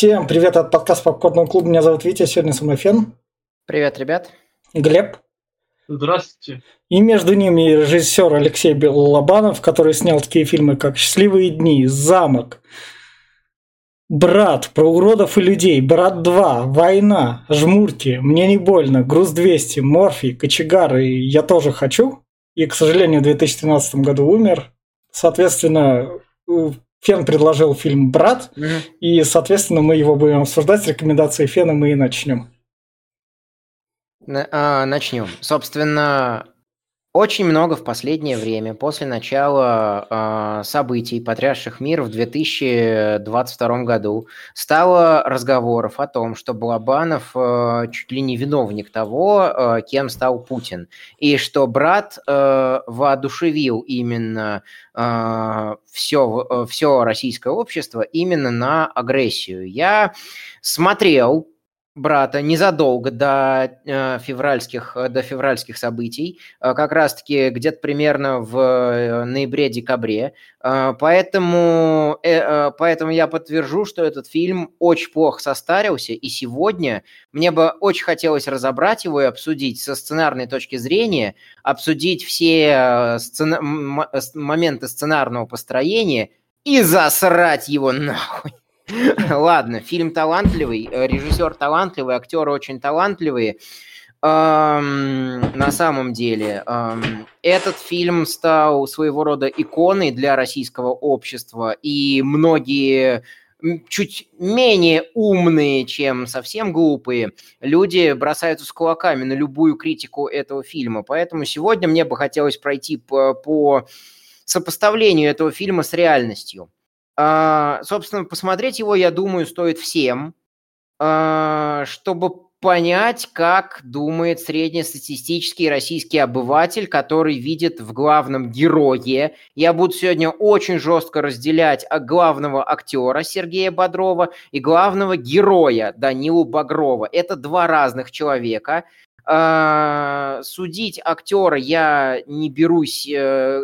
Всем привет от подкаста Попкорного клуба. Меня зовут Витя, сегодня со мной Фен. Привет, ребят. Глеб. Здравствуйте. И между ними режиссер Алексей Белолобанов, который снял такие фильмы, как «Счастливые дни», «Замок», «Брат», «Про уродов и людей», «Брат 2», «Война», «Жмурки», «Мне не больно», «Груз 200», «Морфий», «Кочегар» и «Я тоже хочу». И, к сожалению, в 2013 году умер. Соответственно, Фен предложил фильм «Брат», mm-hmm. и, соответственно, мы его будем обсуждать. С рекомендацией Фена мы и начнем. А, начнем. Собственно, очень много в последнее время, после начала э, событий, потрясших мир в 2022 году, стало разговоров о том, что Балабанов э, чуть ли не виновник того, э, кем стал Путин, и что брат э, воодушевил именно э, все, все российское общество именно на агрессию. Я смотрел брата незадолго до э, февральских, э, до февральских событий, э, как раз-таки где-то примерно в ноябре-декабре. Поэтому, поэтому я подтвержу, что этот фильм очень плохо состарился, и сегодня мне бы очень хотелось разобрать его и обсудить со сценарной точки зрения, обсудить все сцена- моменты сценарного построения и засрать его нахуй. Ладно, фильм талантливый, э, режиссер талантливый, актеры очень талантливые. Эм, на самом деле, эм, этот фильм стал своего рода иконой для российского общества, и многие чуть менее умные, чем совсем глупые, люди бросаются с кулаками на любую критику этого фильма. Поэтому сегодня мне бы хотелось пройти по, по сопоставлению этого фильма с реальностью. А, собственно, посмотреть его, я думаю, стоит всем, а, чтобы понять, как думает среднестатистический российский обыватель, который видит в главном герое. Я буду сегодня очень жестко разделять главного актера Сергея Бодрова и главного героя Данилу Багрова. Это два разных человека. А, судить актера я не берусь э,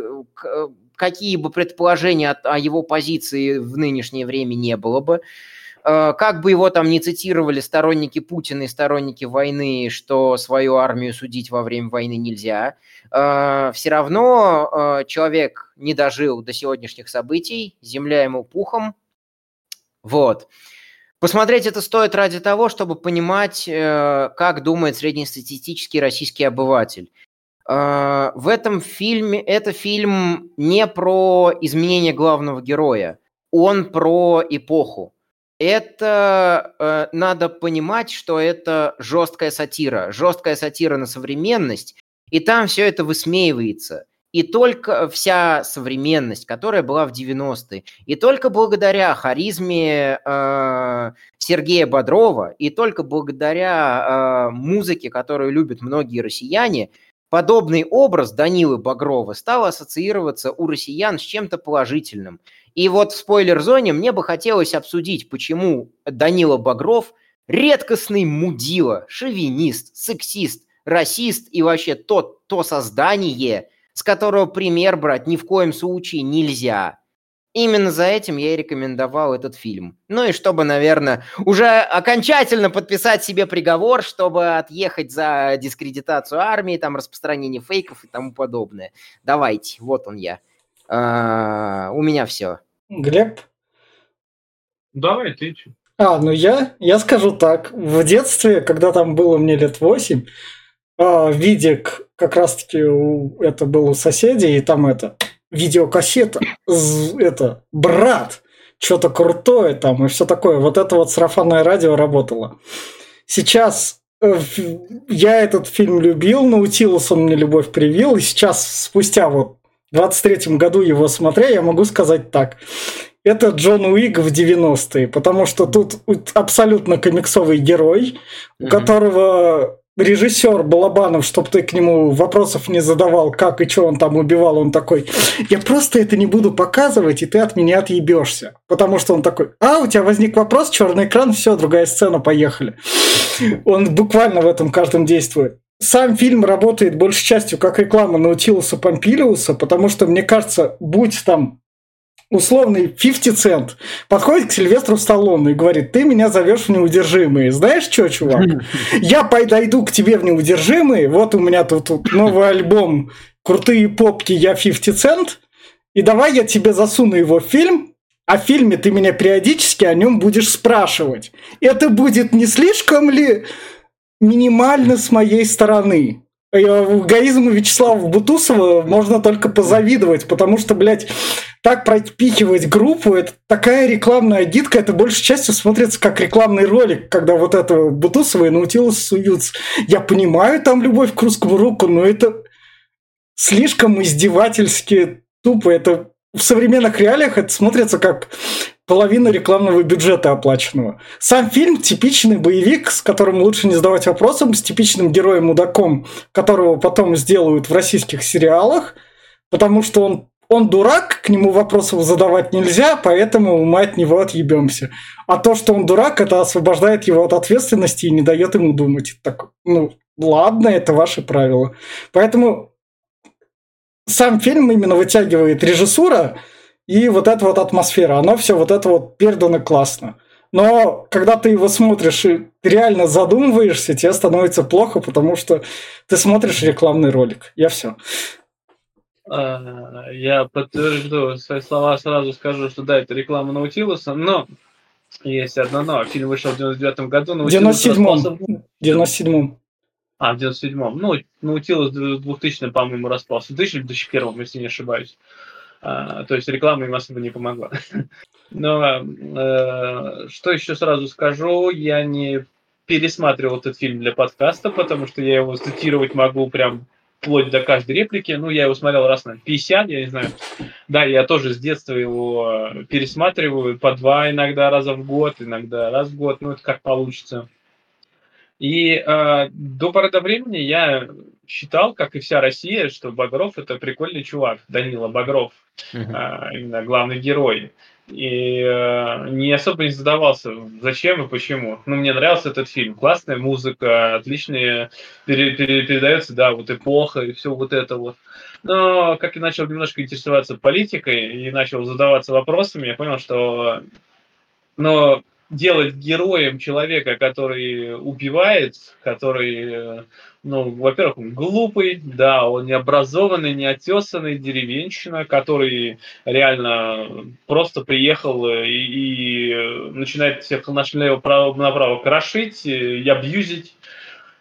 какие бы предположения о его позиции в нынешнее время не было бы, э, как бы его там не цитировали сторонники Путина и сторонники войны, что свою армию судить во время войны нельзя, э, все равно э, человек не дожил до сегодняшних событий, земля ему пухом. Вот. Посмотреть это стоит ради того, чтобы понимать, как думает среднестатистический российский обыватель. А, в этом фильме, это фильм не про изменение главного героя, он про эпоху. Это э, надо понимать, что это жесткая сатира, жесткая сатира на современность, и там все это высмеивается. И только вся современность, которая была в 90-е, и только благодаря харизме э, Сергея Бодрова, и только благодаря э, музыке, которую любят многие россияне, Подобный образ Данилы Багрова стал ассоциироваться у россиян с чем-то положительным. И вот в спойлер-зоне мне бы хотелось обсудить, почему Данила Багров редкостный мудила, шовинист, сексист, расист и вообще то, то создание, с которого пример брать ни в коем случае нельзя. Именно за этим я и рекомендовал этот фильм. Ну и чтобы, наверное, уже окончательно подписать себе приговор, чтобы отъехать за дискредитацию армии, там распространение фейков и тому подобное. Давайте, вот он я. А, у меня все. Глеб? Давай, ты че? А, ну я? Я скажу так. В детстве, когда там было мне лет восемь, а, видик как раз-таки это был у соседей, и там это видеокассета, это, брат, что-то крутое там и все такое. Вот это вот сарафанное радио работало. Сейчас э, я этот фильм любил, Наутилус он мне любовь привил, и сейчас, спустя вот в 23 году его смотря, я могу сказать так. Это Джон Уик в 90-е, потому что тут абсолютно комиксовый герой, у которого режиссер Балабанов, чтобы ты к нему вопросов не задавал, как и что он там убивал, он такой, я просто это не буду показывать, и ты от меня отъебешься. Потому что он такой, а, у тебя возник вопрос, черный экран, все, другая сцена, поехали. Он буквально в этом каждом действует. Сам фильм работает большей частью как реклама Наутилуса Помпилиуса, потому что, мне кажется, будь там условный 50 Cent подходит к Сильвестру Сталлоне и говорит, ты меня зовешь в неудержимые. Знаешь что, чувак? Я подойду к тебе в неудержимые, вот у меня тут, тут новый альбом «Крутые попки, я 50 Cent», и давай я тебе засуну его в фильм, а в фильме ты меня периодически о нем будешь спрашивать. Это будет не слишком ли минимально с моей стороны? Эгоизму Вячеслава Бутусова можно только позавидовать, потому что, блядь, так пропихивать группу, это такая рекламная гидка, это большей частью смотрится как рекламный ролик, когда вот это Бутусова и Наутилус суются. Я понимаю там любовь к русскому руку, но это слишком издевательски тупо. Это в современных реалиях это смотрится как половина рекламного бюджета оплаченного. Сам фильм типичный боевик, с которым лучше не задавать вопросом, с типичным героем-мудаком, которого потом сделают в российских сериалах, потому что он он дурак, к нему вопросов задавать нельзя, поэтому мы от него отъебемся. А то, что он дурак, это освобождает его от ответственности и не дает ему думать. Так, ну, ладно, это ваши правила. Поэтому сам фильм именно вытягивает режиссура, и вот эта вот атмосфера, оно все вот это вот передано классно. Но когда ты его смотришь и реально задумываешься, тебе становится плохо, потому что ты смотришь рекламный ролик. Я все. А, я подтвержду свои слова, сразу скажу, что да, это реклама Наутилуса, но есть одно но. Фильм вышел в 99 году. В 97-м. 97-м. А, в 97-м. Ну, Наутилус в 2000 по-моему, распался. В 2001 если не ошибаюсь. А, то есть реклама им особо не помогла. Но э, что еще сразу скажу, я не пересматривал этот фильм для подкаста, потому что я его цитировать могу прям вплоть до каждой реплики. Ну, я его смотрел раз на 50, я не знаю. Да, я тоже с детства его пересматриваю по два иногда раза в год, иногда раз в год, ну, это как получится. И э, до поры до времени я считал, как и вся Россия, что Багров это прикольный чувак, Данила Багров, uh-huh. э, именно главный герой. И э, не особо не задавался, зачем и почему. Ну, мне нравился этот фильм. Классная музыка, отличные, пере, пере, передается, да, вот эпоха и все вот это вот. Но как я начал немножко интересоваться политикой и начал задаваться вопросами, я понял, что но делать героем человека, который убивает, который, ну, во-первых, он глупый, да, он необразованный, неотесанный, деревенщина, который реально просто приехал и, и начинает всех налево-направо крошить и абьюзить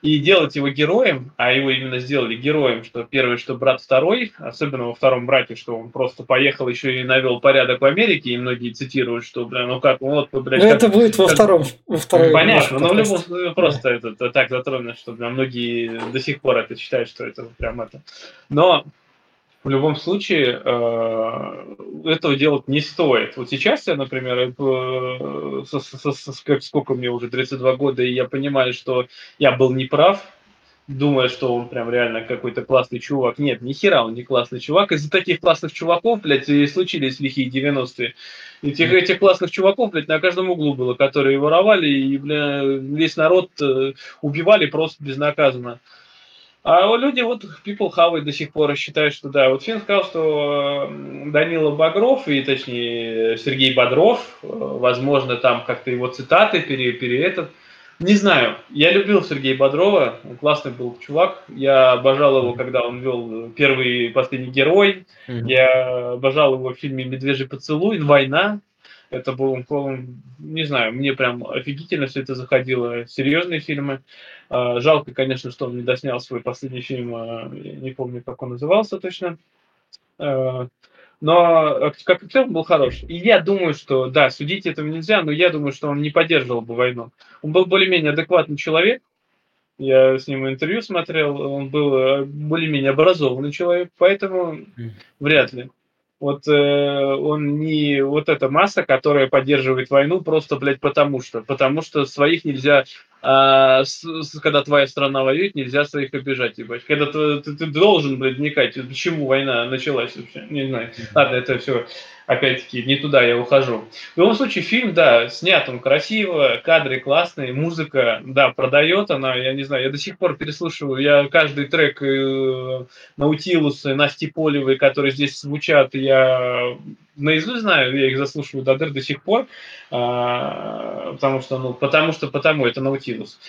и делать его героем, а его именно сделали героем, что первый, что брат второй, особенно во втором брате, что он просто поехал еще и навел порядок в Америке, и многие цитируют, что, бля, ну как, вот, блядь, ну, это будет во втором, во втором. Понятно, но в любом случае просто это так затронуть, что бля, многие до сих пор это считают, что это прям это. Но в любом случае э, этого делать не стоит. Вот сейчас я, например, э, со, со, со, сколько мне уже 32 года, и я понимаю, что я был неправ, думая, что он прям реально какой-то классный чувак. Нет, ни хера он не классный чувак. Из-за таких классных чуваков, блядь, и случились лихие 90-е. Этих, этих классных чуваков, блядь, на каждом углу было, которые воровали, и, бля, весь народ э, убивали просто безнаказанно. А люди, вот People Have до сих пор считают, что да. Вот Фин сказал, что Данила Багров, и точнее Сергей Бодров, э, возможно, там как-то его цитаты пере, пере этот. Не знаю, я любил Сергея Бодрова, он классный был чувак. Я обожал его, когда он вел первый последний герой. Я обожал его в фильме Медвежий поцелуй, Война. Это был, не знаю, мне прям офигительно все это заходило. Серьезные фильмы. А, жалко, конечно, что он не доснял свой последний фильм, а, не помню, как он назывался точно. А, но как и целом был хорош. И я думаю, что, да, судить этого нельзя, но я думаю, что он не поддерживал бы войну. Он был более-менее адекватный человек. Я с ним интервью смотрел, он был более-менее образованный человек, поэтому вряд ли. Вот э, он не вот эта масса, которая поддерживает войну просто, блядь, потому что. Потому что своих нельзя, э, с, с, когда твоя страна воюет, нельзя своих обижать, ебать. Когда ты, ты, ты должен, блядь, вникать, почему война началась вообще. Не знаю. Ладно, это все опять-таки, не туда я ухожу. В любом случае, фильм, да, снят он красиво, кадры классные, музыка, да, продает она, я не знаю, я до сих пор переслушиваю, я каждый трек э, Наутилуса, Насти Полевой, которые здесь звучат, я наизусть знаю, я их заслушиваю до дыр до сих пор, а, потому что, ну, потому что, потому, это Наутилус.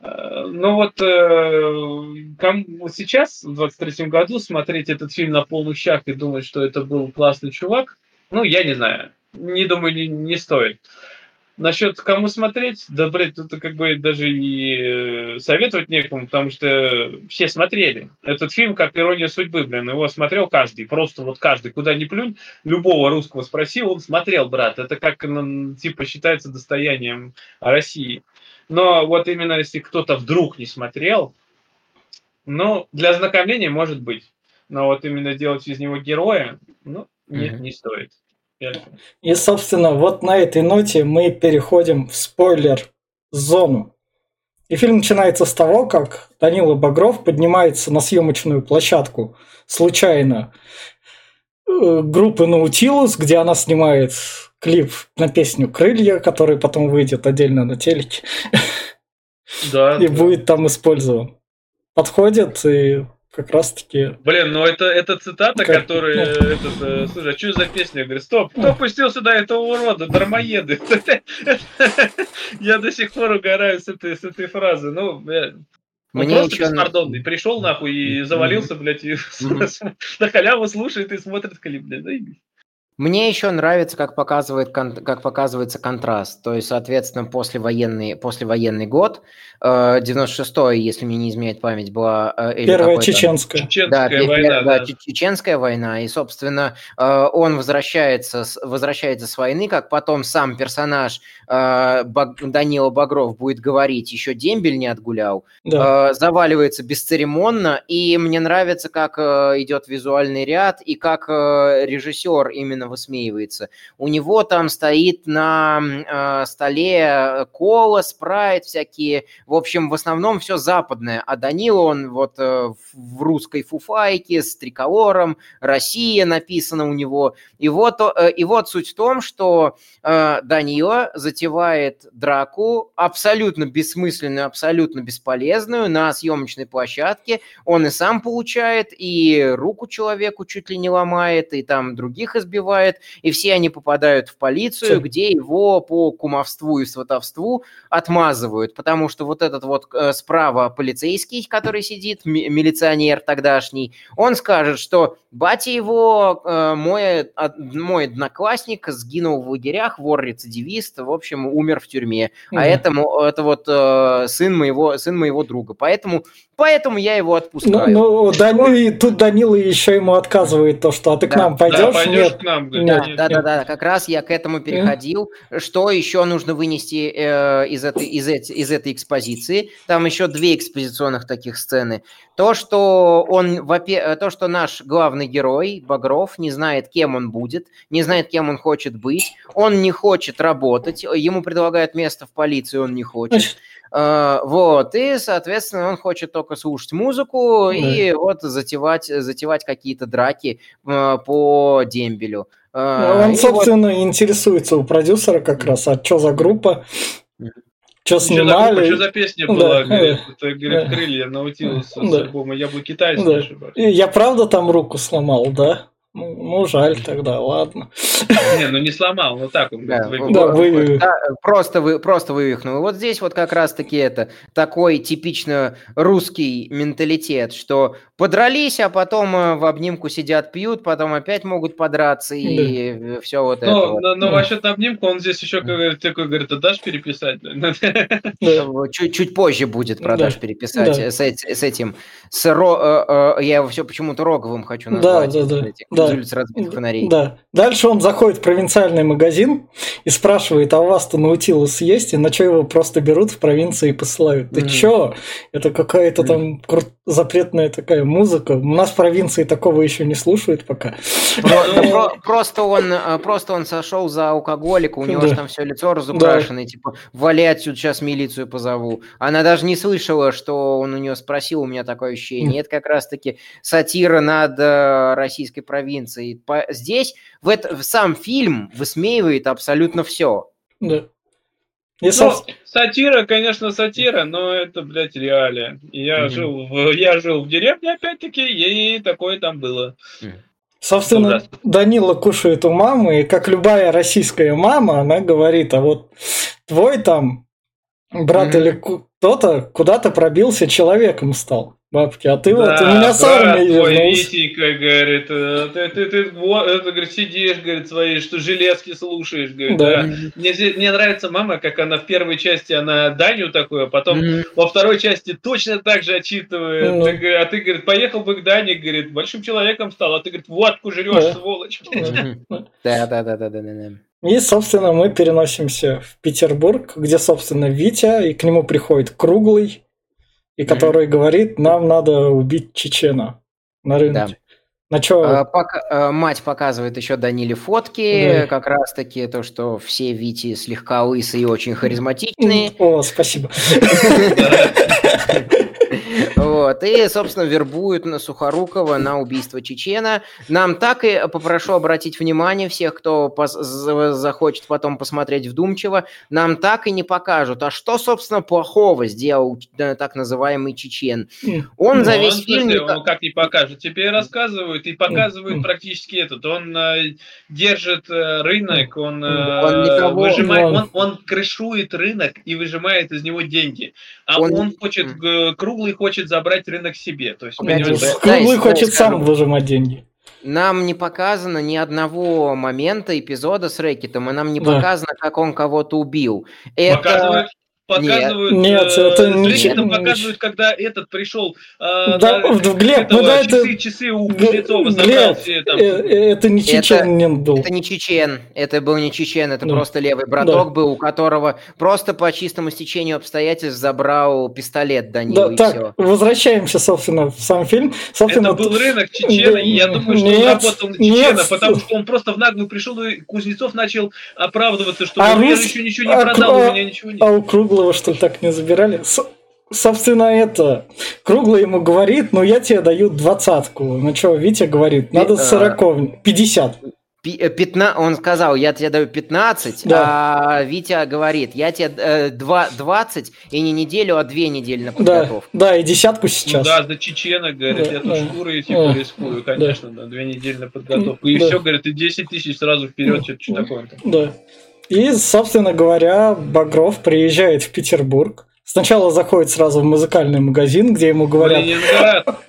А, ну вот, э, сейчас, в 23 году, смотреть этот фильм на полных щах и думать, что это был классный чувак, ну, я не знаю. Не думаю, не, не стоит. Насчет кому смотреть, да, блядь, тут как бы даже и э, советовать некому, потому что все смотрели. Этот фильм, как «Ирония судьбы», блин, его смотрел каждый, просто вот каждый, куда ни плюнь, любого русского спросил, он смотрел, брат. Это как, типа, считается достоянием России. Но вот именно если кто-то вдруг не смотрел, ну, для ознакомления может быть. Но вот именно делать из него героя, ну, нет, mm-hmm. не стоит. И, собственно, вот на этой ноте мы переходим в спойлер-зону. И фильм начинается с того, как Данила Багров поднимается на съемочную площадку случайно э, группы Наутилус, где она снимает клип на песню «Крылья», который потом выйдет отдельно на телеке. Да. И да. будет там использован. Подходит и как раз-таки... Блин, ну это, это цитата, как... которая... Этот, э, слушай, а что за песня? Я говорю, стоп, кто пустил сюда этого урода, дармоеды? Я до сих пор угораю с этой, с этой фразы. Ну, он Мне просто еще... беспардонный. Пришел нахуй и завалился, блядь, и на халяву слушает и смотрит клип, блядь. Мне еще нравится, как, показывает, как показывается контраст. То есть, соответственно, послевоенный, послевоенный год, 96-й, э, если мне не изменяет память, была... Э, Первая чеченская. Чеченская да, война. Да, да, чеченская война. И, собственно, э, он возвращается, возвращается с войны, как потом сам персонаж Данила Багров будет говорить, еще дембель не отгулял, да. заваливается бесцеремонно. И мне нравится, как идет визуальный ряд, и как режиссер именно постоянно высмеивается. У него там стоит на э, столе кола, спрайт всякие. В общем, в основном все западное. А Данила, он вот э, в русской фуфайке с триколором, Россия написано у него. И вот, э, и вот суть в том, что э, Данила затевает драку абсолютно бессмысленную, абсолютно бесполезную на съемочной площадке. Он и сам получает, и руку человеку чуть ли не ломает, и там других избивает бывает, и все они попадают в полицию, где его по кумовству и сватовству отмазывают, потому что вот этот вот э, справа полицейский, который сидит, милиционер тогдашний, он скажет, что батя его, э, мой, мой одноклассник, сгинул в лагерях, вор-рецидивист, в общем, умер в тюрьме, mm-hmm. а это, это вот э, сын моего, сын моего друга, поэтому Поэтому я его отпускаю. Ну, ну Дани... тут Данила еще ему отказывает то, что а ты да. к нам пойдешь? Да, нет. к нам. Нет. Да, нет, да, нет. да, да, как раз я к этому переходил. Mm. Что еще нужно вынести э, из, этой, из, этой, из этой экспозиции? Там еще две экспозиционных таких сцены. То, что он, то, что наш главный герой Багров не знает, кем он будет, не знает, кем он хочет быть, он не хочет работать, ему предлагают место в полиции, он не хочет. Значит, вот, и, соответственно, он хочет только слушать музыку да. и вот затевать, затевать какие-то драки э, по дембелю. Э, ну, он, и собственно, вот... интересуется у продюсера как раз, а что за группа, что снимали. Что за песня была, да. говорит, это, говорит, крылья наутилуса да. с альбома «Яблоки Тайс», да. Я правда там руку сломал, да? Ну, ну, жаль тогда, ладно. Не, ну не сломал, ну так он да, вы, да, вы... Да, просто, вы, просто вывихнул. Вот здесь вот как раз-таки это такой типично русский менталитет, что подрались, а потом э, в обнимку сидят, пьют, потом опять могут подраться и да. все вот но, это. Но, вот. но, насчет обнимку он здесь еще такой говорит, а дашь переписать? Чуть, чуть позже будет про дашь переписать с, с этим. С ро, э, э, я его все почему-то Роговым хочу назвать. Да, да, да да. улиц разбитых фонарей. Да. Дальше он заходит в провинциальный магазин и спрашивает, а у вас-то наутилус есть? И на что его просто берут в провинции и посылают? Ты mm-hmm. чё? Это какая-то там запретная такая музыка. У нас в провинции такого еще не слушают пока. Просто он, э, просто он сошел за алкоголика, у него же там все лицо разукрашено, типа, вали отсюда, сейчас милицию позову. Она даже не слышала, что он у нее спросил, у меня такое ощущение. Это как раз-таки сатира над э, российской провинцией здесь в сам фильм высмеивает абсолютно все. Да. И, ну, сатира, конечно, сатира, но это, блядь, реалия. Я, mm-hmm. жил, в, я жил в деревне, опять-таки, и такое там было. Mm-hmm. Собственно, Ужасно. Данила кушает у мамы, и как любая российская мама, она говорит, а вот твой там брат mm-hmm. или кто-то куда-то пробился, человеком стал бабки, а ты да, вот у меня с армией вернулся. Витенька, говорит, «Э, ты, ты, ты, вот, это, говорит, сидишь, говорит, свои, что железки слушаешь, говорит, да. да. Мне, мне нравится мама, как она в первой части, она Даню такую, а потом mm-hmm. во второй части точно так же отчитывает, mm-hmm. ты, а ты, говорит, поехал бы к Дане, говорит, большим человеком стал, а ты, говорит, водку жрешь, да. сволочь. Да, да, да, да, да, да. И, собственно, мы переносимся в Петербург, где, собственно, Витя, и к нему приходит Круглый, и который mm-hmm. говорит, нам надо убить Чечена на рынке. Да. На чё? А, пока, а, мать показывает еще Даниле фотки, да. как раз таки то, что все Вити слегка лысые и очень харизматичные. О, спасибо. Вот. И, собственно, вербуют на Сухорукова на убийство Чечена. Нам так и попрошу обратить внимание всех, кто захочет потом посмотреть вдумчиво, нам так и не покажут, а что, собственно, плохого сделал так называемый Чечен. Он ну, за весь он, фильм... Слушай, он как не покажет? Тебе рассказывают и показывают практически этот. Он э, держит э, рынок, он, э, он, никого, выжимает, он, он крышует рынок и выжимает из него деньги. А он, он хочет, круглый хочет забрать рынок себе. То есть, Круглый хочет сам выжимать деньги. Нам не показано ни одного момента эпизода с Рэкетом, и нам не да. показано, как он кого-то убил. Это... Показывают показывают, нет, э, это не это показывают, когда этот пришел, э, да, на, Глеб, ну да, часы, это часы у Кузнецова Глеб, все, там. Э, э, это не чечен это, был. Это не чечен, это был не чечен, это да. просто левый браток да. был, у которого просто по чистому стечению обстоятельств забрал пистолет Данила да, и так, все. Возвращаемся, собственно, в сам фильм. Собственно, это был рынок Чечена, и я думаю, что нет, он работал на Чечена, нет. потому что он просто в наглую пришел, и Кузнецов начал оправдываться, что а я еще ничего не а, продал, а, у меня ничего нет. А у Круглого, что ли, так не забирали? собственно, это, Круглый ему говорит, ну, я тебе даю двадцатку. Ну, что, Витя говорит, надо а, сороковник, пятьдесят. 15, э, он сказал, я тебе даю 15, да. а Витя говорит, я тебе э, 2, 20 и не неделю, а две недели на подготовку. Да, да и десятку сейчас. Ну, да, за Чечена, говорит, да, я тут да, шкурой типа да, рискую, конечно, да. на две недели на подготовку. И да. все, говорит, и 10 тысяч сразу вперед, что-то что такое. Да. И, собственно говоря, Багров приезжает в Петербург. Сначала заходит сразу в музыкальный магазин, где ему говорят...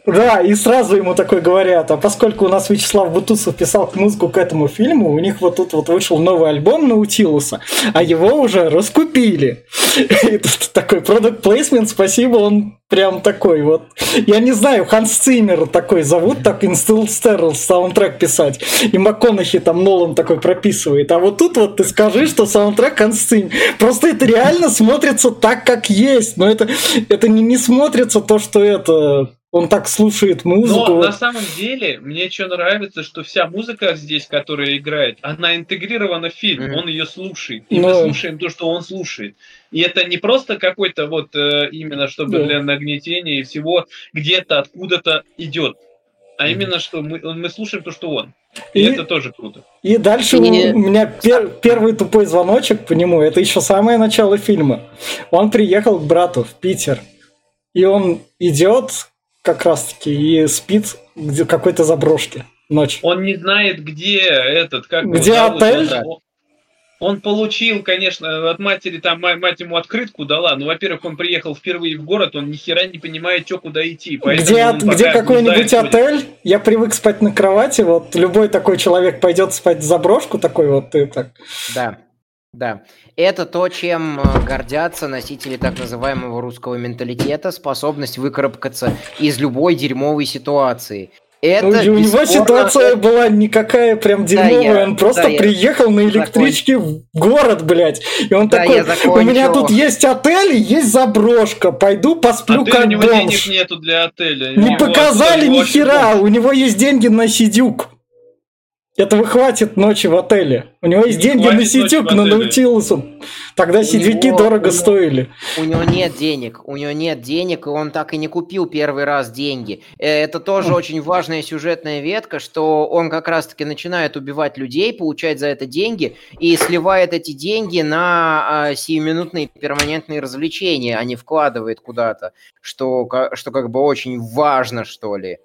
Да, и сразу ему такой говорят, а поскольку у нас Вячеслав Бутусов писал музыку к этому фильму, у них вот тут вот вышел новый альбом Наутилуса, а его уже раскупили. И тут такой продукт плейсмент, спасибо, он прям такой вот. Я не знаю, Ханс Циммер такой зовут, так Инстил Стерл саундтрек писать. И МакКонахи там Нолан такой прописывает. А вот тут вот ты скажи, что саундтрек Ханс Циммер. Просто это реально смотрится так, как есть. Но это, это не, не смотрится то, что это он так слушает музыку. Но на самом деле мне что нравится, что вся музыка здесь, которая играет, она интегрирована в фильм, mm-hmm. он ее слушает. И Но... мы слушаем то, что он слушает. И это не просто какой-то вот э, именно чтобы да. для нагнетения и всего где-то откуда-то идет, а именно что мы, мы слушаем то, что он. И, и это тоже круто. И дальше и... у меня пер, первый тупой звоночек по нему, это еще самое начало фильма. Он приехал к брату в Питер. И он идет как раз-таки и спит где какой-то заброшке ночь. Он не знает, где этот, как где отель. Он получил, конечно, от матери, там мать ему открытку дала, но, во-первых, он приехал впервые в город, он ни хера не понимает, что куда идти. Где, где какой-нибудь отель, я привык спать на кровати, вот любой такой человек пойдет спать в заброшку такой вот и так. Да, да. Это то, чем э, гордятся носители так называемого русского менталитета, способность выкарабкаться из любой дерьмовой ситуации. Это ну, у него ситуация была никакая прям дерьмовая, да, я, он просто да, приехал на электричке закончу. в город, блядь. И он да, такой, у меня тут есть отель и есть заброшка, пойду посплю Отель, как у него бомж. денег нету для отеля. Не показали ни хера, у него есть деньги на сидюк. Этого хватит ночи в отеле. У него есть Не деньги на сетюк, на отеле. Наутилусу. Тогда него- дорого стоили. У него нет денег, у него нет денег, и он так и не купил первый раз деньги. Э, Это тоже очень важная сюжетная ветка, что он как раз-таки начинает убивать людей, получать за это деньги, и сливает эти деньги на а, сиюминутные перманентные развлечения, а не вкладывает куда-то, что, что как бы очень важно, что ли,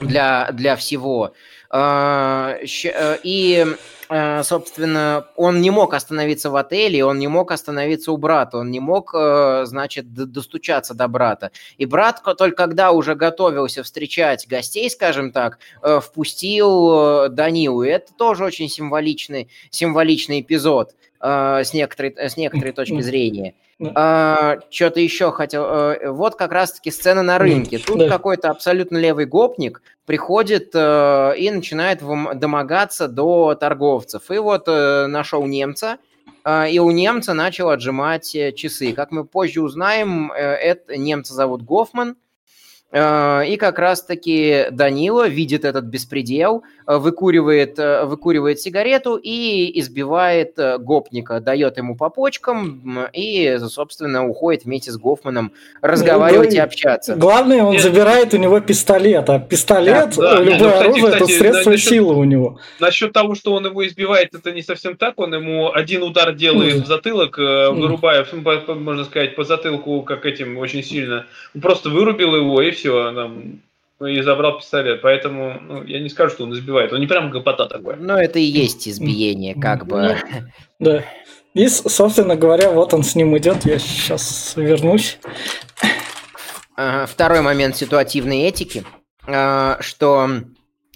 для, для всего. А, э, И, э, собственно, он не мог остановиться в отеле, он не мог остановиться у брата, он не мог, э, значит, достучаться до брата. И брат ко- только когда уже готовился встречать гостей, скажем так, впустил Данилу. И это тоже очень символичный, символичный эпизод с некоторой, с некоторой точки зрения. Да. Что-то еще хотел. э, Вот как раз-таки сцена на рынке. Тут Да. какой-то абсолютно левый гопник приходит э, и начинает домогаться до торговцев. И вот э, нашел немца, э, и у немца начал отжимать э, часы. Как мы позже узнаем, э, это немца зовут Гофман. Э, И как раз-таки Данила видит этот беспредел, э, выкуривает, э, выкуривает сигарету и избивает гопника, дает ему по почкам и, собственно, уходит вместе с Гофманом разговаривать и да, общаться. Главное, он Нет. забирает у него пистолет, а пистолет, Да, да, любое ну, кстати, оружие, это кстати, средство насчет- силы у него. Насчет того, что он его избивает, это не совсем так. Он ему один удар делает Мгм. в затылок, вырубая, ну, по- можно сказать, по затылку, как этим, очень сильно. Просто вырубил его, и все, и забрал пистолет. Поэтому ну, я не скажу, что он избивает. Он не прям гопота такой. Но это и есть избиение, как бы. Да. И, собственно говоря, вот он с ним идет. Я сейчас вернусь. Второй момент ситуативной этики, а, что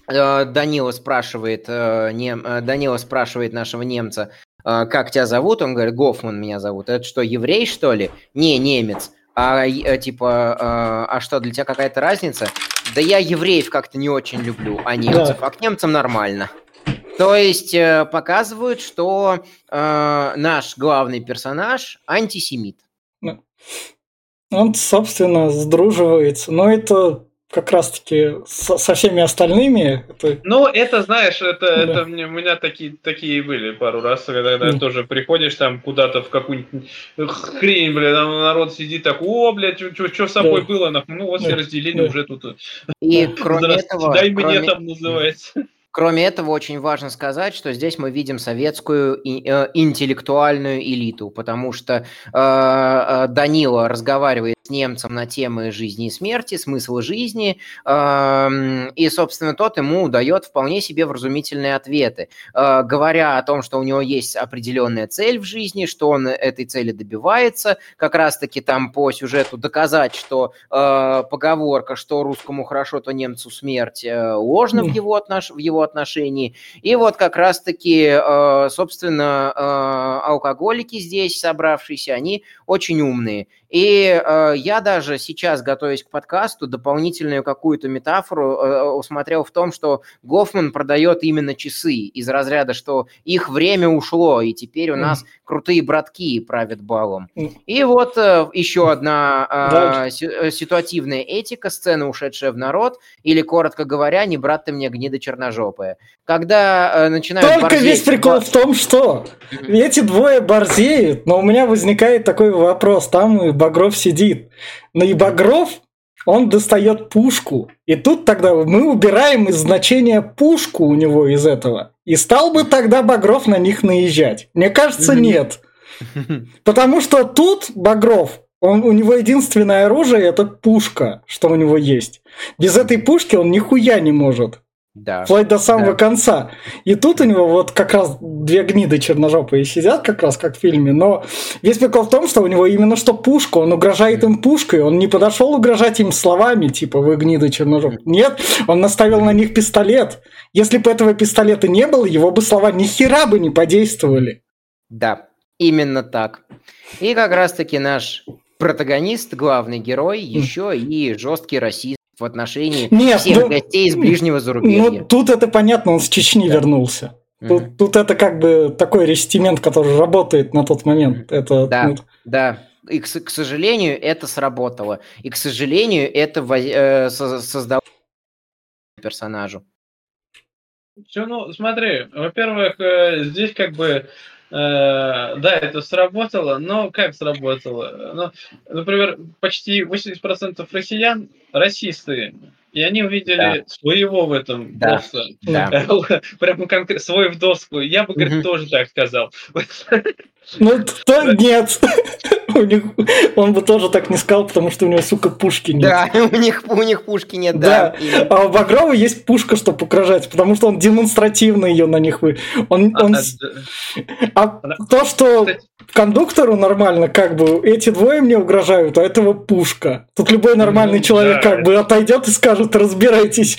э, Данила спрашивает, э, нем- э, Данила спрашивает нашего немца, как тебя зовут? Он говорит, Гофман меня зовут. Это что, еврей, что ли? Не, немец. А э, типа, э, а что, для тебя какая-то разница? Да я евреев как-то не очень люблю, а немцев, а к немцам нормально. То есть э, показывают, что э, наш главный персонаж антисемит. Он, собственно, сдруживается. Но это как раз-таки со, со всеми остальными. Это, Ну, это, знаешь, это, Да. это мне, у меня такие, такие были пару раз, когда, Мгм. тоже приходишь там куда-то в какую-нибудь хрень, блин, там народ сидит так, о, блядь, что с собой Да. было, нахуй, ну, вот все Да. разделили Да. уже тут. И Да. кроме этого, дай мне кроме- там называется. Кроме этого, очень важно сказать, что здесь мы видим советскую э, интеллектуальную элиту, потому что э, э, Данила разговаривает с немцем на темы жизни и смерти, смысла жизни, эм, и, собственно, тот ему дает вполне себе вразумительные ответы, э, говоря о том, что у него есть определенная цель в жизни, что он этой цели добивается, как раз-таки там по сюжету доказать, что э, поговорка, что русскому хорошо, то немцу смерть, э, ложно в его, отнош- в его отношении. И вот как раз-таки, э, собственно, э, алкоголики здесь собравшиеся, они очень умные. И э, я даже сейчас, готовясь к подкасту, дополнительную какую-то метафору э, усмотрел в том, что Гофман продает именно часы из разряда, что их время ушло, и теперь у нас крутые братки правят балом. Мгм. И вот э, еще одна э, э, ситуативная этика, сцена, ушедшая в народ, или, коротко говоря, не брат ты мне гнида черножопая. Когда э, начинают Только борзеть весь прикол в том, что эти двое борзеют, но у меня возникает такой вопрос. Там Багров сидит. Но и Багров, он достает пушку. И тут тогда мы убираем из значения пушку у него из этого. И стал бы тогда Багров на них наезжать? Мне кажется, нет. Потому что тут Багров, он, у него единственное оружие это пушка, что у него есть. Без этой пушки он нихуя не может. Да. Вплоть до самого Да. конца. И тут у него вот как раз две гниды черножопые сидят, как раз как в фильме. Но весь прикол в том, что у него именно что пушка. Он угрожает им пушкой. Он не подошел угрожать им словами, типа вы гниды черножопые. Нет, он наставил на них пистолет. Если бы этого пистолета не было, его бы слова ни хера бы не подействовали. Да, именно так. И как раз-таки наш протагонист, главный герой, еще и жесткий расист в отношении Нет, всех ну, гостей из ближнего зарубежья. Ну, тут это понятно, он с Чечни Да. вернулся. Мгм. Тут, тут это как бы такой рестимент, который работает на тот момент. Это, Да. ну, Да, и, к, к сожалению, это сработало. И, к сожалению, это воз- э, со- создало персонажу. Все, ну, смотри, во-первых, э, здесь как бы да, это сработало, но как сработало? Ну, например, почти 80% россиян расисты, и они увидели да. своего в этом да. босса. Да. Прям конкретно свой в доску. Я бы, говорит, угу. тоже так сказал. Ну, то нет. У них, он бы тоже так не сказал, потому что у него, сука, пушки нет. Да, у них, у них пушки нет, да. да. А у Багрова есть пушка, чтобы угрожать, потому что он демонстративно ее на них вы. Он, а, он... А, а то, что кондуктору нормально, как бы, эти двое мне угрожают, а этого пушка. Тут любой нормальный ну, человек да. как бы отойдет и скажет, разбирайтесь.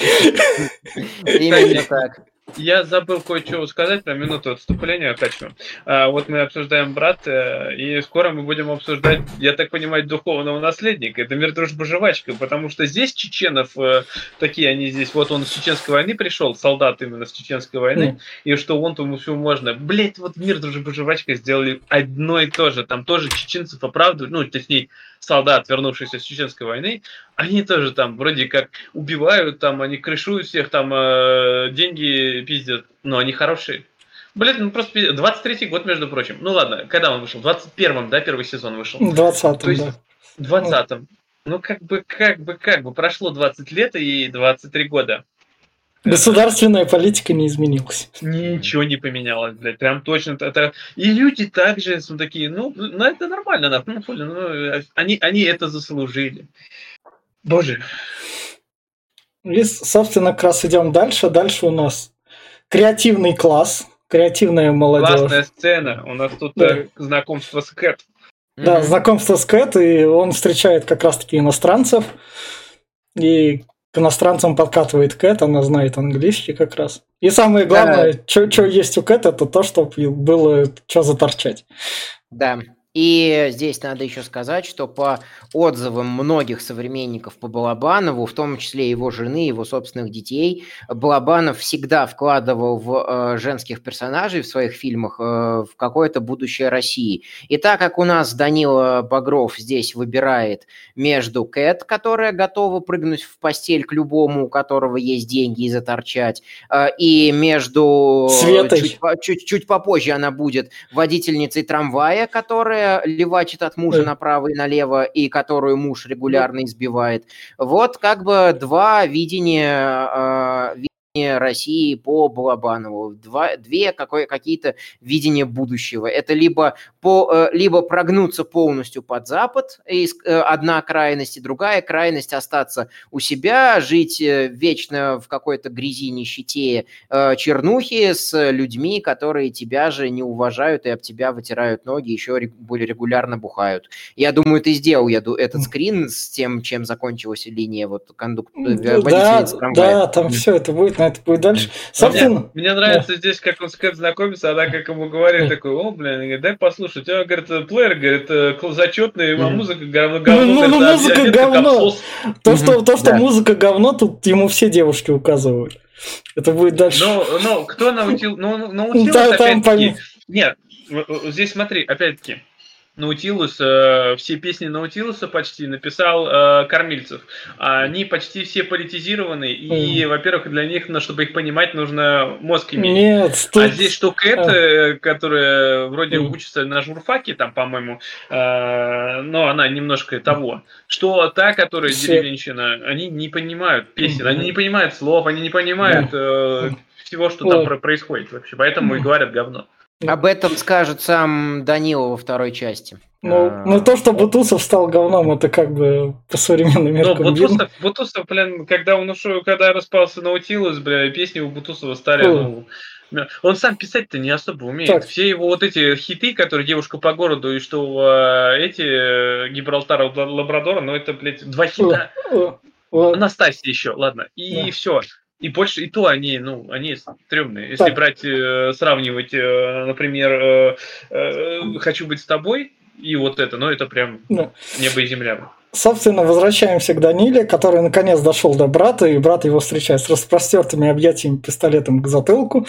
Именно так. Я забыл кое-что сказать, про минуту отступления хочу. А, вот мы обсуждаем брат, э, и скоро мы будем обсуждать, я так понимаю, духовного наследника. Это мир, дружба, жвачка, потому что здесь чеченов э, такие, они здесь, вот он с чеченской войны пришел, солдат именно с чеченской войны, mm. и что он тому все можно. Блять, вот мир, дружба, жвачка сделали одно и то же. Там тоже чеченцев оправдывают, ну, точнее, солдат, вернувшихся с чеченской войны, они тоже там вроде как убивают, там они крышуют всех, там э, деньги пиздят, но они хорошие. Блин, ну просто 23-й год, между прочим. Ну ладно, когда он вышел? В 21-м, да, первый сезон вышел? В 20-м, То есть, да. 20-м. Ну, как бы, как бы, как бы, прошло 20 лет и 23 года. Государственная политика не изменилась. Ничего не поменялось, блядь, прям точно. Это... И люди также ну, такие, ну, ну это нормально, нахуй, ну, ну, они, они это заслужили. Боже. И, собственно, как раз идем дальше. Дальше у нас креативный класс, креативная молодежь. Классная сцена. У нас тут да. Э, знакомство с Кэт. Да, mm-hmm. знакомство с Кэт, и он встречает как раз-таки иностранцев. И к иностранцам подкатывает Кэт, она знает английский как раз. И самое главное, да. что есть у Кэт, это то, чтобы было что заторчать. Да, и здесь надо еще сказать, что по отзывам многих современников по Балабанову, в том числе его жены, его собственных детей, Балабанов всегда вкладывал в э, женских персонажей в своих фильмах э, в какое-то будущее России. И так как у нас Данила Багров здесь выбирает между Кэт, которая готова прыгнуть в постель к любому, у которого есть деньги и заторчать, э, и между... Светой. Чуть, чуть, чуть попозже она будет водительницей трамвая, которая которая левачит от мужа направо и налево, и которую муж регулярно избивает. Вот как бы два видения, а, России по Балабанову, два, две какое, какие-то видения будущего. Это либо, по, э, либо прогнуться полностью под Запад, э, одна крайность, и другая крайность остаться у себя, жить э, вечно в какой-то грязи, нищете, чернухи с людьми, которые тебя же не уважают и об тебя вытирают ноги, еще более регулярно бухают. Я думаю, ты сделал я, этот скрин с тем, чем закончилась линия вот кондукт... Да, да, там все это будет на это будет дальше. Собственно... Мне, мне нравится да. здесь, как он с Кэт знакомится, она как ему говорит, такой, о, блин, говорит, дай послушать. Он говорит, плеер, говорит, э, зачетный, а музыка говно, говно. Ну, ну, ну музыка говно. То, что, то, что музыка говно, тут ему все девушки указывают. Это будет дальше. Ну, ну кто научил? Ну, научил, опять-таки. Нет, здесь смотри, опять-таки, Наутилус, э, все песни Наутилуса почти написал э, Кормильцев. Они почти все политизированы, и, mm. во-первых, для них, ну, чтобы их понимать, нужно мозг иметь. Нет, тут... А здесь что Кэт, а. которая вроде mm. учится на журфаке, там, по-моему, э, но она немножко того, что та, которая все. деревенщина, они не понимают песен, mm. они не понимают слов, они не понимают э, всего, что mm. там происходит вообще, поэтому mm. и говорят говно. Об этом скажет сам Данила во второй части. Ну, а, ну то, что Бутусов стал говном, это как бы по современным меркам ну, Бутусов, Бутусов, блин, когда он ушел, когда распался Наутилус, бля, песни у Бутусова стали, ну, он сам писать-то не особо умеет. Так. Все его вот эти хиты, которые девушка по городу и что э, эти э, Гибралтар Лабрадора, ну это, блядь, два хита. Анастасия еще, ладно. И да. все. И больше, и то они, ну, они стрёмные. Если так. брать, э, сравнивать, э, например, э, «Хочу быть с тобой» и вот это, ну, это прям да. небо и земля. Собственно, возвращаемся к Даниле, который наконец дошел до брата, и брат его встречает с распростертыми объятиями пистолетом к затылку.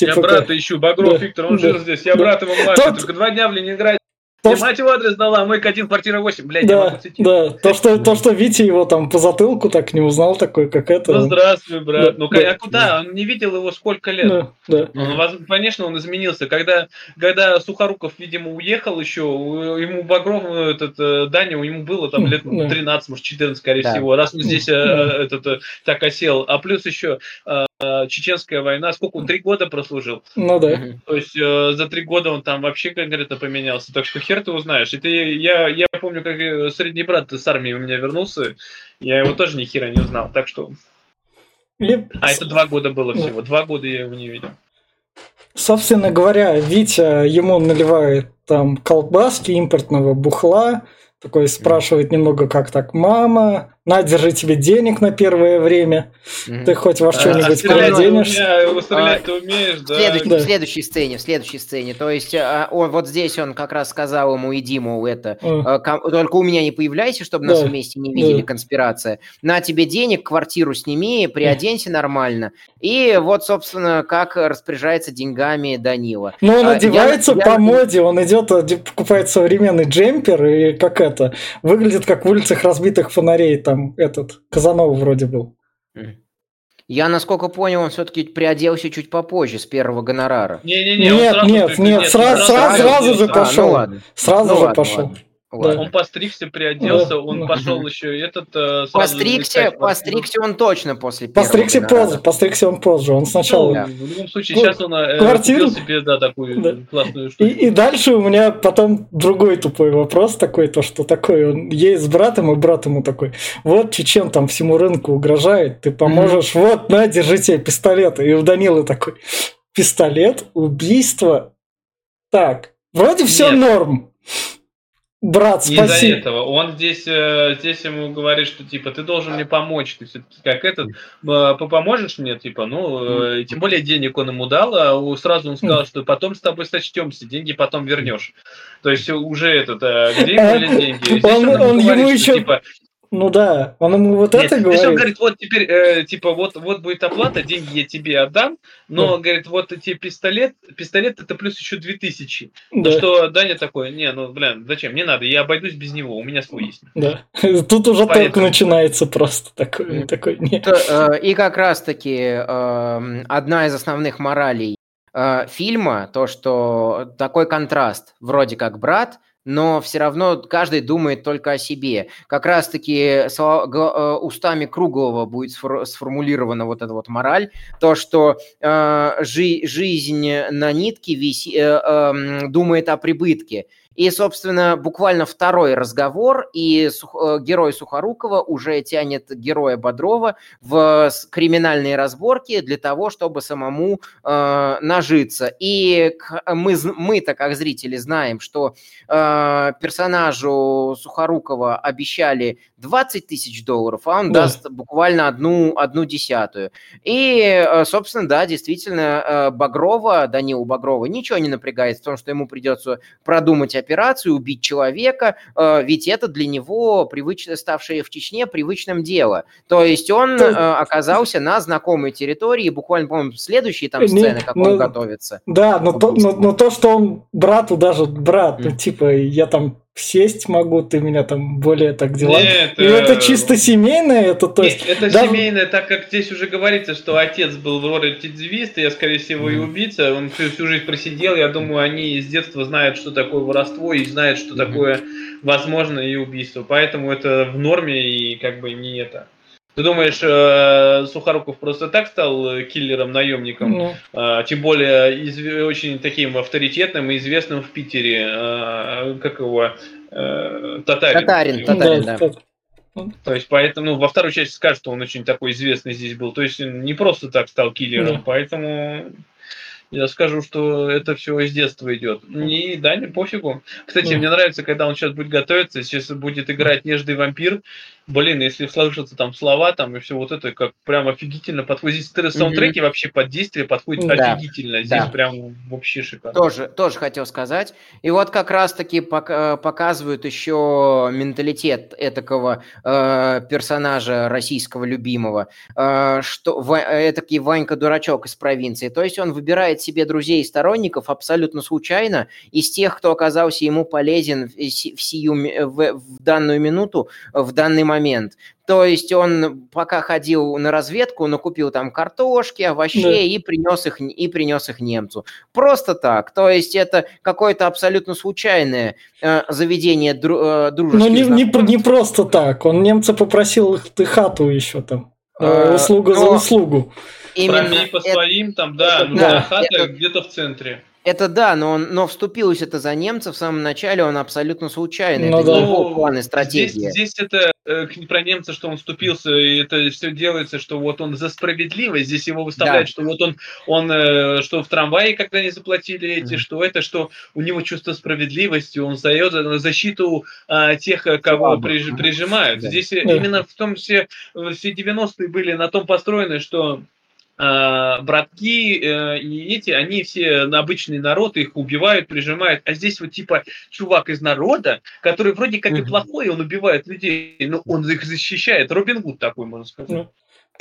Я брата ищу, Багров Виктор, он жил здесь, я брат его младший, только два дня в Ленинграде То, что- мать его адрес дала, мой один квартира 8, блядь, я Да, могу цитировать. да. То, что, то, что Витя его там по затылку так не узнал, такой, как это. Ну, здравствуй, брат. Да, Ну, да. а куда? Он не видел его сколько лет. Да, да. Ну, воз- конечно, он изменился. Когда, когда Сухоруков, видимо, уехал еще, у- ему Багров, этот, э, Даня, ему было там лет Да. 13, может, 14, скорее Да. всего, раз он здесь э, Да. этот, э, так осел. А плюс еще Чеченская война, сколько он, три года прослужил. Ну да. То есть э, за три года он там вообще конкретно поменялся. Так что хер ты узнаешь. Это я, я помню, как э, средний брат с армии у меня вернулся, я его тоже ни хера не узнал. Так что... И, А это два года было Да. всего. Два года я его не видел. собственно говоря, Витя ему наливает там колбаски импортного бухла, такой спрашивает немного, как так, мама, на, держи тебе денег на первое время, Мгм. ты хоть во А, что-нибудь ты переоденешься. стрелять ты умеешь, В да. следующей, Да. в следующей сцене, в следующей сцене. То есть а, он, вот здесь он как раз сказал ему, иди, мол, это, Э, а, ком- только у меня не появляйся, чтобы нас Да. вместе не видели, Да. конспирация. На тебе денег, квартиру сними, приоденься нормально. И вот, собственно, как распоряжается деньгами Данила. Но он А, я- одевается я- по моде, он идет, оде- покупает современный джемпер, и как это, выглядит как в улицах разбитых фонарей, там этот, Казанова вроде был. Я, насколько понял, он все-таки приоделся чуть попозже, с первого гонорара. Не-не-не, Нет, сразу нет, при- нет, сразу- сразу- сразу же пошел. А, ну ладно. Сразу Ну же ладно, пошел. ладно. Ладно. Он постригся, приоделся, Да, он да. пошел еще этот... э, Постригся, постригся он точно после первого Постригся гонорара. позже, постригся он позже, он сначала... Да. в любом случае, Ну, сейчас он э, квартиру- купил себе, да, такую Да. классную И, штуку. и дальше у меня потом другой тупой вопрос такой, то что такой, он есть с братом, и брат ему такой, вот чечен там всему рынку угрожает, ты поможешь, вот, на, держи тебе пистолет. И у Данилы такой, пистолет, убийство, так, вроде все Нет. норм. Брат, Не из-за спасибо. этого. Он здесь, э, здесь ему говорит, что типа ты должен мне помочь. Ты все-таки как этот, э, по- поможешь мне, типа, ну, э, тем более денег он ему дал, а сразу он сказал, что потом с тобой сочтемся, деньги потом вернешь. То есть уже этот, где были деньги? Здесь Он- ему он говорит, ему что, еще типа, Ну да, он ему вот Нет, это то есть он говорит. говорит, вот теперь, э, типа, вот, вот будет оплата, деньги я тебе отдам, но, говорит, вот тебе пистолет, пистолет это плюс еще 2000. Ну Да, что Даня такой, не, ну, блин, зачем, не надо, я обойдусь без него, у меня свой есть. да. Тут уже только Поэтому- начинается просто такой, такой, не. Т- э, И как раз-таки эм, одна из основных моралей э, фильма, то, что такой контраст, вроде как брат, но все равно каждый думает только о себе. Как раз-таки э, устами Круглого будет сфор- сформулирована вот эта вот мораль, то, что э, жи- жизнь на нитке виси- э, эм, думает о прибытке. И, собственно, буквально второй разговор, и э, герой Сухорукова уже тянет героя Бодрова в криминальные разборки для того, чтобы самому э, нажиться. И к- мы, мы-то, как зрители, знаем, что э, персонажу Сухорукова обещали 20 тысяч долларов, а он Да. даст буквально одну, одну десятую. И, э, собственно, да, действительно, э, Багрова, Данилу Багрова ничего не напрягает в том, что ему придется продумать операцию, убить человека, э, ведь это для него привычно ставшее в Чечне привычным дело. То есть он То- э, оказался на знакомой территории, буквально, по-моему, следующие там Не, сцены, как ну, он готовится. Да, но то, но, но то, что он брату даже брат, ну Мгм. типа я там сесть могу, ты меня там более так дела. Нет, И это э, чисто семейное, это то есть. Нет, это даже- семейное, так как здесь уже говорится, что отец был в роли рецидивиста, я, скорее всего, и убийца. Он всю, всю жизнь просидел. Я думаю, они с детства знают, что такое воровство и знают, что такое возможно и убийство. Поэтому это в норме и как бы не это. Ты думаешь, э, Сухоруков просто так стал э, киллером, наемником? ну, А, тем более очень таким авторитетным и известным в Питере, а, как его, э, Татарин. Татарин, Татарин, да. да. То есть, поэтому, ну, во второй части скажут, что он очень такой известный здесь был. То есть, не просто так стал киллером, Да. поэтому я скажу, что это все из детства идет. И да, не пофигу. Кстати, Да. мне нравится, когда он сейчас будет готовиться, сейчас будет играть нежный вампир, блин, если слышатся там слова там и все вот это, как прям офигительно подходит. Здесь саундтреки mm-hmm. вообще под действие подходят да. офигительно. Здесь да. прям вообще шикарно. Тоже, тоже хотел сказать. И вот как раз-таки показывают еще менталитет этакого э, персонажа российского любимого, э, что этакий Ванька-дурачок из провинции. То есть он выбирает себе друзей и сторонников абсолютно случайно из тех, кто оказался ему полезен в, сию, в, в данную минуту, в данный момент. То есть он пока ходил на разведку, накупил там картошки, овощей да. и принес их и принес их немцу. Просто так. То есть это какое-то абсолютно случайное э, заведение дру, э, дружеских. Ну не, не, не просто так. Он немца попросил их ты хату еще там. Э, услугу за услугу. Именно Пробей по это, своим там, да, это, ну, да хата это, где-то в центре. Это да, но, он, но вступилось это за немцев в самом начале, он абсолютно случайно. Ну, это да. не его план и стратегия. Здесь, здесь это э, про немца, что он вступился, и это все делается, что вот он за справедливость. Здесь его выставляют, да. что вот он, он э, что в трамвае, когда не заплатили эти, mm. что это, что у него чувство справедливости, он дает защиту э, тех, кого приж, прижимают. Да. Здесь да. именно в том все, все 90-е были на том построены, что а, братки э, и эти, они все обычный народ, их убивают, прижимают. А здесь вот типа чувак из народа, который вроде как и плохой, он убивает людей, но он их защищает. Робин Гуд такой, можно сказать. Ну,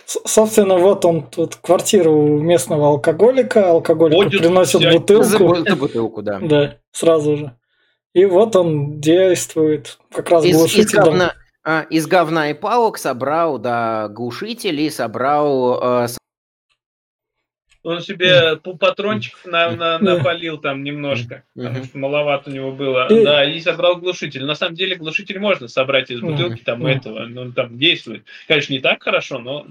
собственно, вот он тут квартиру местного алкоголика, алкоголик приносит бутылку. За бутылку, да. Да, сразу же. И вот он действует, как раз из, глушитель. Из говна, а, из говна и палок собрал, да, глушитель и собрал э, он себе патрончиков на, на, напалил там немножко, потому что маловато у него было. Да, и собрал глушитель. На самом деле глушитель можно собрать из бутылки там этого, он там действует. Конечно, не так хорошо, но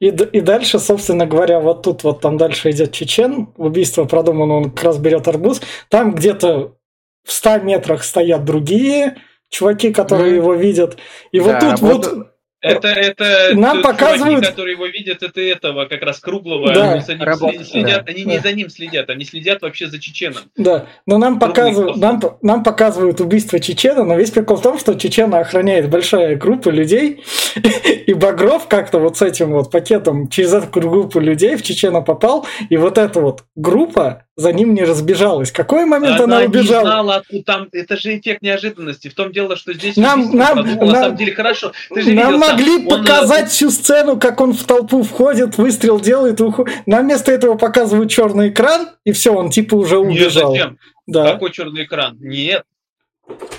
и, и дальше, собственно говоря, вот тут вот там дальше идет чечен, убийство продумано, он как раз берет арбуз. Там где-то в 100 метрах стоят другие чуваки, которые mm. его видят. И да, вот тут вот это, это нам показывают, чуваки, которые его видят, это этого как раз круглого. Да, они, за ним работа, следят, да. они не за ним следят, они следят вообще за чеченом. Да, но нам показывают, нам, нам показывают убийство чечена, но весь прикол в том, что чечена охраняет большая группа людей, и Багров как-то вот с этим вот пакетом через эту группу людей в Чечена попал, и вот эта вот группа за ним не разбежалась. Какой момент она, она убежала? Не знала, откуда там. Это же эффект неожиданности. В том дело, что здесь нам, нам, нам, на самом деле хорошо. Ты же нам видел, могли там, показать он... всю сцену, как он в толпу входит, выстрел делает, уходит. Нам вместо этого показывают черный экран, и все, он типа уже убежал. Нет, зачем? Да. Какой черный экран? Нет.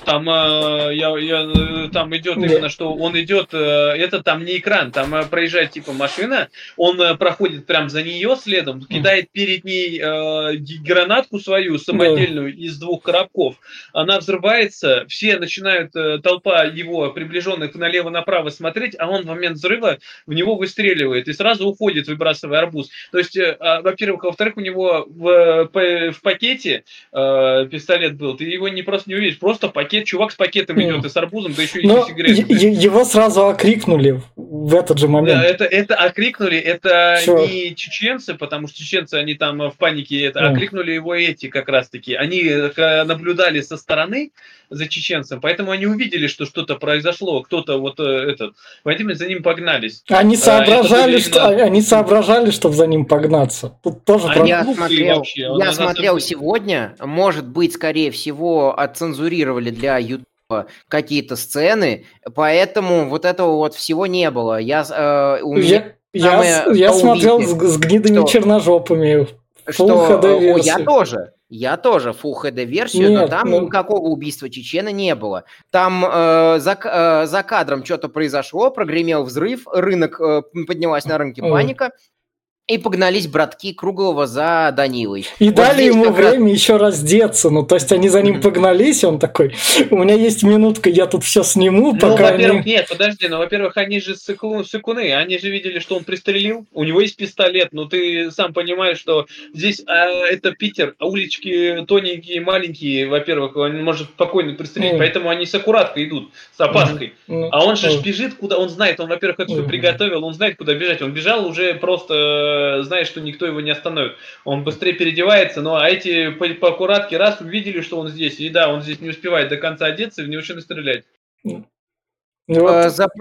Там, э, я, я, э, там идет именно, что он идет, э, это там не экран, там э, проезжает типа машина, он э, проходит прям за нее следом, кидает перед ней э, гранатку свою самодельную да. из двух коробков, она взрывается, все начинают, э, толпа его приближенных налево-направо смотреть, а он в момент взрыва в него выстреливает и сразу уходит, выбрасывая арбуз. То есть, э, а, во-первых, во-вторых, у него в, в пакете э, пистолет был, ты его не просто не увидишь, просто просто пакет, чувак с пакетом идет и с арбузом, да еще и Но сигареты. Его сразу окрикнули в этот же момент. Да, это, это окрикнули, это Чё? не чеченцы, потому что чеченцы, они там в панике, это mm. окрикнули его эти как раз-таки. Они э, наблюдали со стороны за чеченцем, поэтому они увидели, что что-то произошло, кто-то вот э, этот, поэтому за ним погнались. Они а, соображали, а, что, именно... они соображали, чтобы за ним погнаться. Тут тоже а про... Я смотрел, вообще. я смотрел сегодня, может быть, скорее всего, отцензурировали рекламировали для YouTube какие-то сцены, поэтому вот этого вот всего не было. Я, э, у меня я, я, я смотрел с, с гнидыми что, черножопами. Что, о, я тоже. Я тоже Full HD версию, Нет, но там ну... никакого убийства Чечена не было. Там э, за, э, за кадром что-то произошло, прогремел взрыв, рынок э, поднялась на рынке паника, и погнались братки Круглого за Данилой. И вот дали ему время раз... еще раздеться. Ну, то есть они за ним mm-hmm. погнались, и он такой, у меня есть минутка, я тут все сниму, ну, пока во-первых, они... нет, подожди, ну, во-первых, они же сыку... сыкуны, они же видели, что он пристрелил, у него есть пистолет, но ты сам понимаешь, что здесь а, это Питер, а улички тоненькие, маленькие, во-первых, он может спокойно пристрелить, mm-hmm. поэтому они с аккураткой идут, с опаской. Mm-hmm. А он же mm-hmm. бежит, куда он знает, он, во-первых, это все приготовил, он знает, куда бежать, он бежал уже просто Э, знает, что никто его не остановит. Он быстрее переодевается, но а эти по, по аккуратке раз увидели, что он здесь, и да, он здесь не успевает до конца одеться, в него начинают стрелять. Вот. Зап,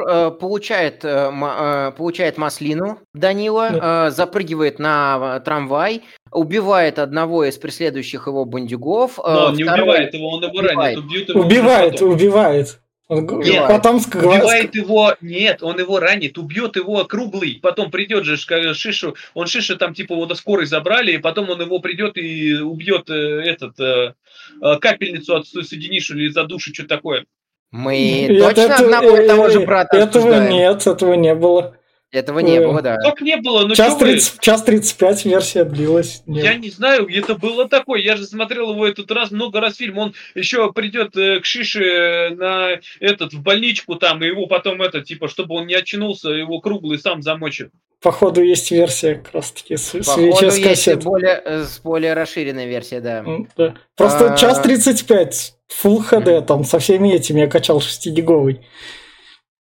получает, получает маслину Данила, да. запрыгивает на трамвай, убивает одного из преследующих его бандюгов. Но он не убивает его, он его ранит. Убьет его убивает, убивает. Он нет, потом убивает его, нет, он его ранит, убьет его круглый, потом придет же Шишу, он Шиша там типа его до скорой забрали, и потом он его придет и убьет э, этот э, э капельницу отсоединишь или задушит, что такое. Мы это, точно это, одного и того же брата Этого обсуждаем? нет, этого не было. Этого не было, да. Как не было? Ну, час, 30, час 35 версия длилась. Нет. Я не знаю, это было такое. Я же смотрел его этот раз, много раз фильм. Он еще придет э, к Шише на этот, в больничку там, и его потом это, типа, чтобы он не очнулся, его круглый сам замочит. Походу есть версия как раз таки с, Походу с есть более, э, с более расширенной версией, да. да. Просто а... час 35, Full HD, там со всеми этими я качал 6-гиговый.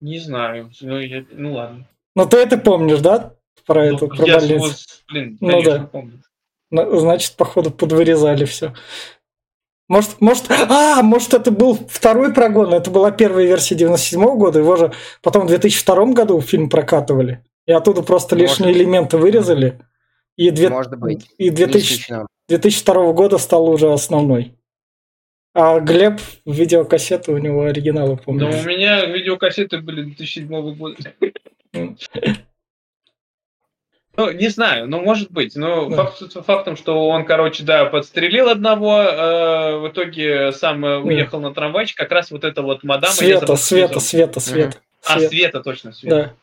Не знаю. Ну, я... ну ладно. Ну ты это помнишь, да? Про ну, эту, про я больницу. Блин, ну да. Помню. Значит, походу, подвырезали все. Может, может, а, может, это был второй прогон, это была первая версия 97 -го года, его же потом в 2002 году фильм прокатывали. И оттуда просто может. лишние элементы вырезали. И, две... Может быть. и 2000... 2002 года стал уже основной. А Глеб, видеокассеты у него оригиналы, помню. Да у меня видеокассеты были 2007 года. Ну, не знаю, ну, может быть. Но да. факт фактом, что он, короче, да, подстрелил одного, э, в итоге сам э, уехал да. на трамвайчик, как раз вот эта вот мадама... Света, Света, Света, Света. А, Света, точно, Света. Да.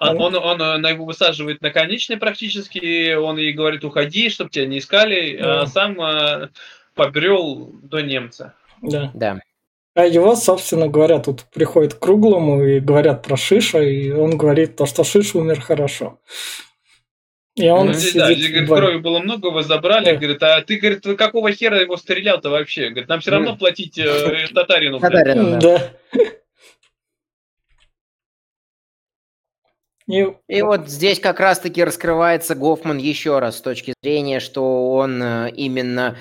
Он, он, он э, на его высаживает на конечной практически, он ей говорит, уходи, чтобы тебя не искали, да. а сам э, побрел до немца. Да. Да. А его, собственно говоря, тут приходит к Круглому и говорят про Шиша, и он говорит то, что Шиша умер хорошо. И он ну, сидит да, говорит, крови было много, вы забрали. Да. Говорит, а ты, говорит, какого хера его стрелял-то вообще? Говорит, нам все равно платить э, татарину. Татарину, да. И... и вот здесь как раз-таки раскрывается Гофман еще раз с точки зрения, что он э, именно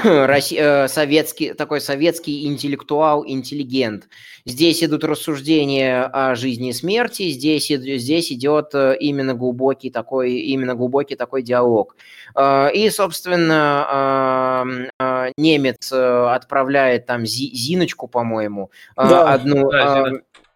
Э, советский, такой советский интеллектуал, интеллигент. Здесь идут рассуждения о жизни и смерти, здесь, здесь идет э, именно глубокий такой, именно глубокий такой диалог. Э, и, собственно, немец отправляет там Зиночку, по-моему, да, одну... Да,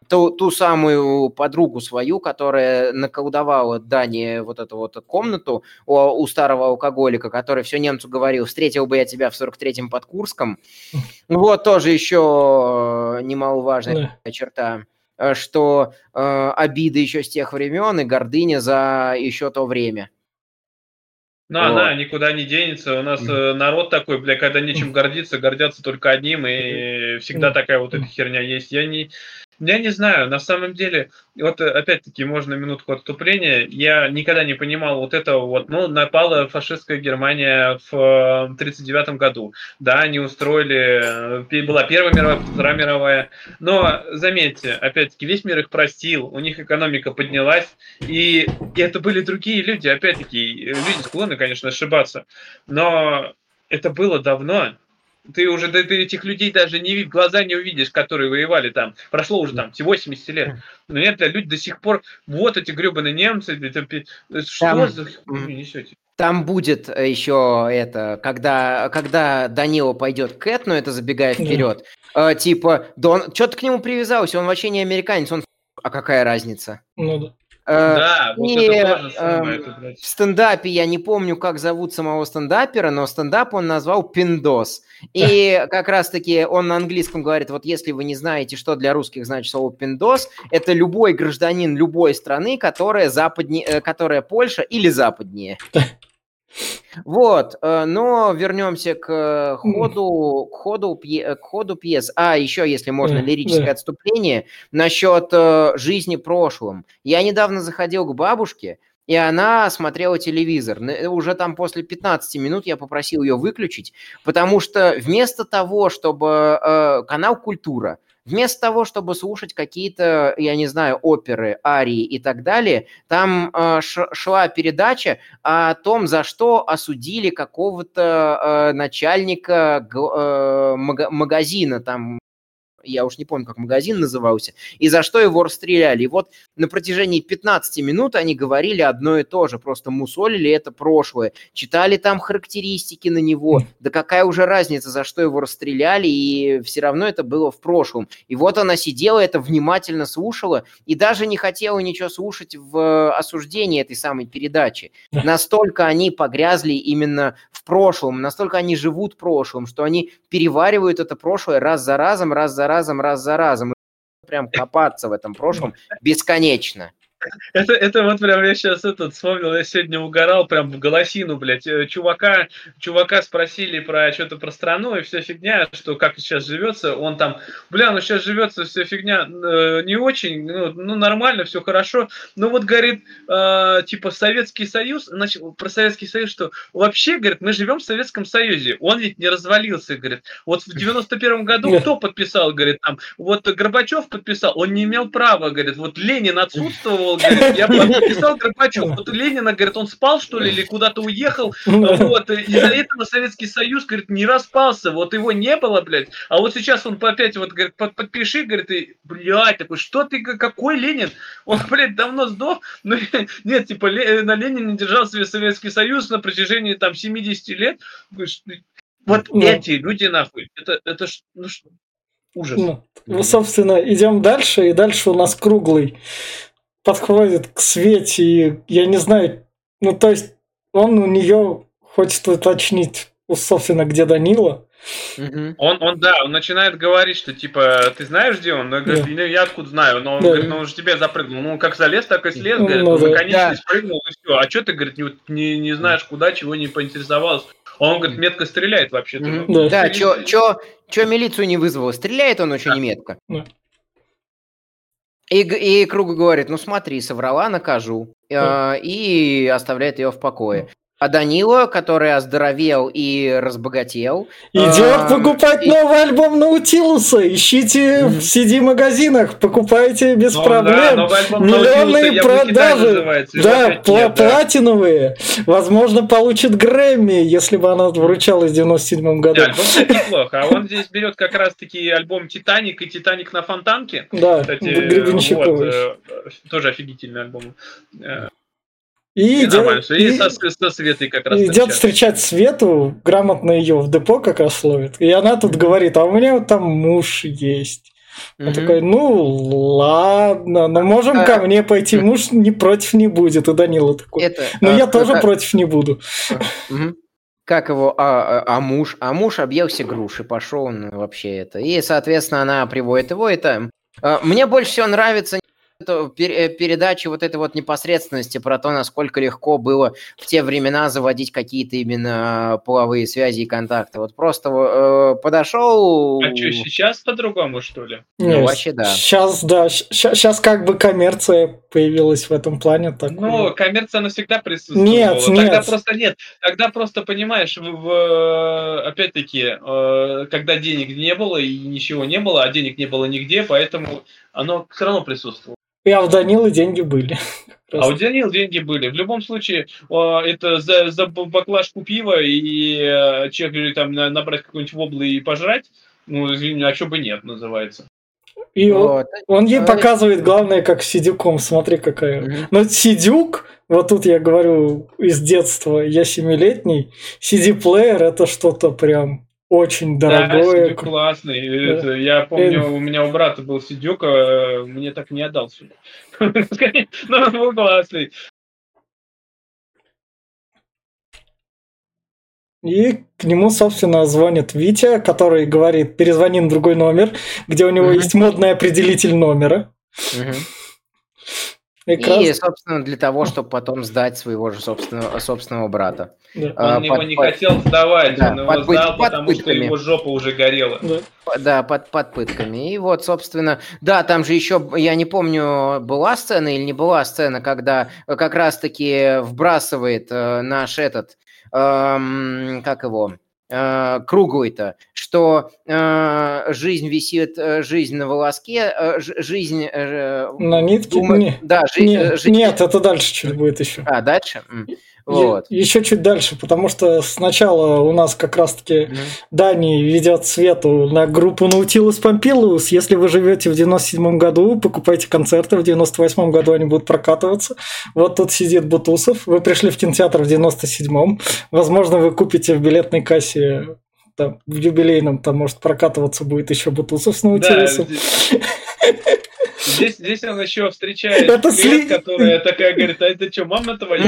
ту, ту самую подругу свою, которая наколдовала Дани вот эту вот комнату у, у старого алкоголика, который все немцу говорил, встретил бы я тебя в 43-м под Курском. Вот тоже еще немаловажная да. черта э, что э, обиды еще с тех времен и гордыня за еще то время. Ну, вот. она никуда не денется. У нас э, народ такой, бля, когда нечем гордиться, гордятся только одним, и всегда такая вот эта херня есть. Я не, я не знаю, на самом деле, вот э, опять-таки можно минутку отступления. Я никогда не понимал вот этого вот, ну, напала фашистская Германия в 1939 э, году. Да, они устроили, э, была Первая мировая, Вторая мировая. Но, заметьте, опять-таки, весь мир их простил, у них экономика поднялась, и, и это были другие люди, опять-таки, люди склонны, конечно, ошибаться. Но это было давно, ты уже ты, этих людей даже не в глаза не увидишь, которые воевали там. Прошло уже там 80 лет. Но нет, люди до сих пор, вот эти гребаные немцы, это, что там, за несете? Там будет еще это, когда, когда Данила пойдет к Эт, но это забегая вперед, э, типа, да он, что ты к нему привязался, он вообще не американец, он а какая разница? Ну да. Э, да, вот и, это самое, э, в стендапе я не помню, как зовут самого стендапера, но стендап он назвал Пиндос. И как раз-таки он на английском говорит, вот если вы не знаете, что для русских значит слово Пиндос, это любой гражданин любой страны, которая западнее, э, которая Польша или западнее. Вот, э, но вернемся к ходу, к ходу, к ходу пьес. А, еще, если можно, лирическое отступление насчет э, жизни прошлым. Я недавно заходил к бабушке, и она смотрела телевизор. Уже там после 15 минут я попросил ее выключить, потому что вместо того, чтобы э, канал «Культура», Вместо того, чтобы слушать какие-то, я не знаю, оперы, арии и так далее, там э, шла передача о том, за что осудили какого-то э, начальника э, магазина там я уж не помню, как магазин назывался, и за что его расстреляли. И вот на протяжении 15 минут они говорили одно и то же, просто мусолили это прошлое, читали там характеристики на него, да какая уже разница, за что его расстреляли, и все равно это было в прошлом. И вот она сидела, это внимательно слушала, и даже не хотела ничего слушать в осуждении этой самой передачи. Настолько они погрязли именно в прошлом, настолько они живут прошлым, что они переваривают это прошлое раз за разом, раз за разом, раз за разом. Прям копаться в этом прошлом бесконечно. Это, это вот прям я сейчас этот вспомнил, я сегодня угорал прям в голосину, блядь. Э, чувака, чувака спросили про что-то про страну и вся фигня, что как сейчас живется. Он там, бля, ну сейчас живется вся фигня э, не очень, ну, ну нормально, все хорошо. Ну вот, говорит, э, типа Советский Союз, значит, про Советский Союз, что вообще, говорит, мы живем в Советском Союзе. Он ведь не развалился, говорит. Вот в 91 году кто подписал, говорит, там, вот Горбачев подписал, он не имел права, говорит, вот Ленин отсутствовал, говорит, я подписал Горбачев. Вот Ленина, говорит, он спал, что ли, или куда-то уехал. Вот, из-за этого Советский Союз, говорит, не распался. Вот его не было, блядь. А вот сейчас он опять, вот, говорит, подпиши, говорит, и, блядь, такой, что ты, какой Ленин? Он, блядь, давно сдох. Ну, нет, типа, на Ленине держался Советский Союз на протяжении, там, 70 лет. Вот ну, эти люди, нахуй, это, это ну, ужас. Ну, ну, собственно, идем дальше, и дальше у нас круглый подходит к Свете, и я не знаю, ну то есть он у нее хочет уточнить, собственно, где Данила. Угу. Он, он, да, он начинает говорить, что типа, ты знаешь, где он? Он говорит, yeah. я откуда знаю, но он да. говорит, ну он же тебе запрыгнул. Ну, как залез, так и слез, ну, говорит, ну, он наконец-то да. спрыгнул, и все. А что ты, говорит, не, не, не знаешь, куда, чего не поинтересовался? Он, говорит, метко стреляет вообще-то. Mm-hmm. Да, что милицию не вызвало? Стреляет он очень да. метко. Да. И, и Круг говорит, ну смотри, соврала, накажу. Э, и оставляет ее в покое. А Данила, который оздоровел и разбогател... Идет э, покупать и... новый альбом Наутилуса. Ищите в CD-магазинах, покупайте без ну, проблем. Да, Миллионные продажи. Да, пла- нет, платиновые. Возможно, получит Грэмми, если бы она вручалась в 97 году. Да, альбом неплохо. А он здесь берет как раз-таки альбом «Титаник» и «Титаник на фонтанке». Да, Кстати, вот, э, тоже офигительный альбом. И, и, идет, и, и со, со Светой как раз идет встречать Свету, грамотно ее в депо как раз ловит. И она тут говорит, а у меня вот там муж есть. Он угу. такой, ну ладно, но можем а, ко мне пойти, муж не против не будет. И Данила такой, это, но а, я тоже это, против не буду. Как его, а, а, а муж, а муж объелся груши, пошел он вообще это. И, соответственно, она приводит его, это... А, мне больше всего нравится Э, передачи вот этой вот непосредственности про то, насколько легко было в те времена заводить какие-то именно половые связи и контакты. Вот просто э, подошел... А что, сейчас по-другому, что ли? Ну, Нет, вообще да. Сейчас, да, сейчас как бы коммерция появилась в этом плане. Так... Ну, коммерция, она всегда присутствовала. Нет, Тогда нет. просто нет. Тогда просто, понимаешь, в, в, опять-таки, э, когда денег не было и ничего не было, а денег не было нигде, поэтому оно все равно присутствовало. И а у Данилы деньги были. А у Данилы деньги были. В любом случае, это за, за баклажку пива и э, человек там набрать какой-нибудь воблы и пожрать, ну, извини, а что бы нет, называется. И вот. он, он ей показывает главное, как сидюком, смотри какая. Mm-hmm. Но сидюк, вот тут я говорю из детства, я семилетний, CD-плеер это что-то прям очень дорогое. Да, Сидюк классный. Да. Это, я помню, Это... у меня у брата был Сидюк, а мне так не отдал сюда. Но он был классный. И к нему, собственно, звонит Витя, который говорит, перезвони на другой номер, где у него mm-hmm. есть модный определитель номера. Mm-hmm. И, собственно, для того, чтобы потом сдать своего же собственного, собственного брата. Да. Он под, его не под, хотел сдавать, да, он его под, сдал, под потому пытками. что его жопа уже горела. Да, да под, под пытками. И вот, собственно, да, там же еще, я не помню, была сцена или не была сцена, когда как раз-таки вбрасывает э, наш этот, эм, как его, круглый-то, что э, жизнь висит, э, жизнь на волоске, э, жизнь... Э, на нитке? Думает, не, да, жизнь, не, жизнь... Нет, это дальше чуть будет еще. А, дальше? Вот. Еще чуть дальше, потому что сначала у нас как раз-таки Мгм. Дани ведет Свету на группу Наутилус Помпилиус. Если вы живете в 97 году, покупайте концерты. В 98 году они будут прокатываться. Вот тут сидит Бутусов. Вы пришли в кинотеатр в 97-м. Возможно, вы купите в билетной кассе там, в юбилейном, там, может, прокатываться будет еще Бутусов с Да, Наутилусом. здесь, здесь, здесь он еще встречает Это сли- которая такая говорит, а это что, мама твоя?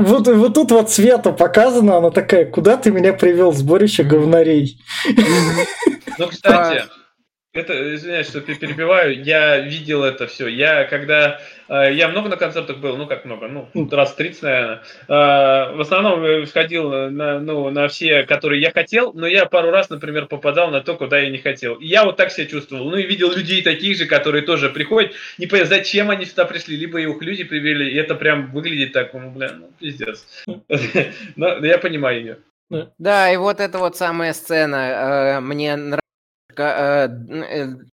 Вот, вот тут вот Света показана, она такая, куда ты меня привел, сборище говнарей? Ну, кстати, это, извиняюсь, что пе- перебиваю, я видел это все. Я когда... э, Я много на концертах был, ну как много, ну раз 30, наверное. Э, В основном э, сходил на, ну, на все, которые я хотел, но я пару раз, например, попадал на то, куда я не хотел. И я вот так себя чувствовал. Ну и видел людей таких же, которые тоже приходят, не понимаю, зачем они сюда пришли, либо их люди привели, и это прям выглядит так, ну, бля, ну, пиздец. Но я понимаю ее. Да, и вот эта вот самая сцена э, мне нравится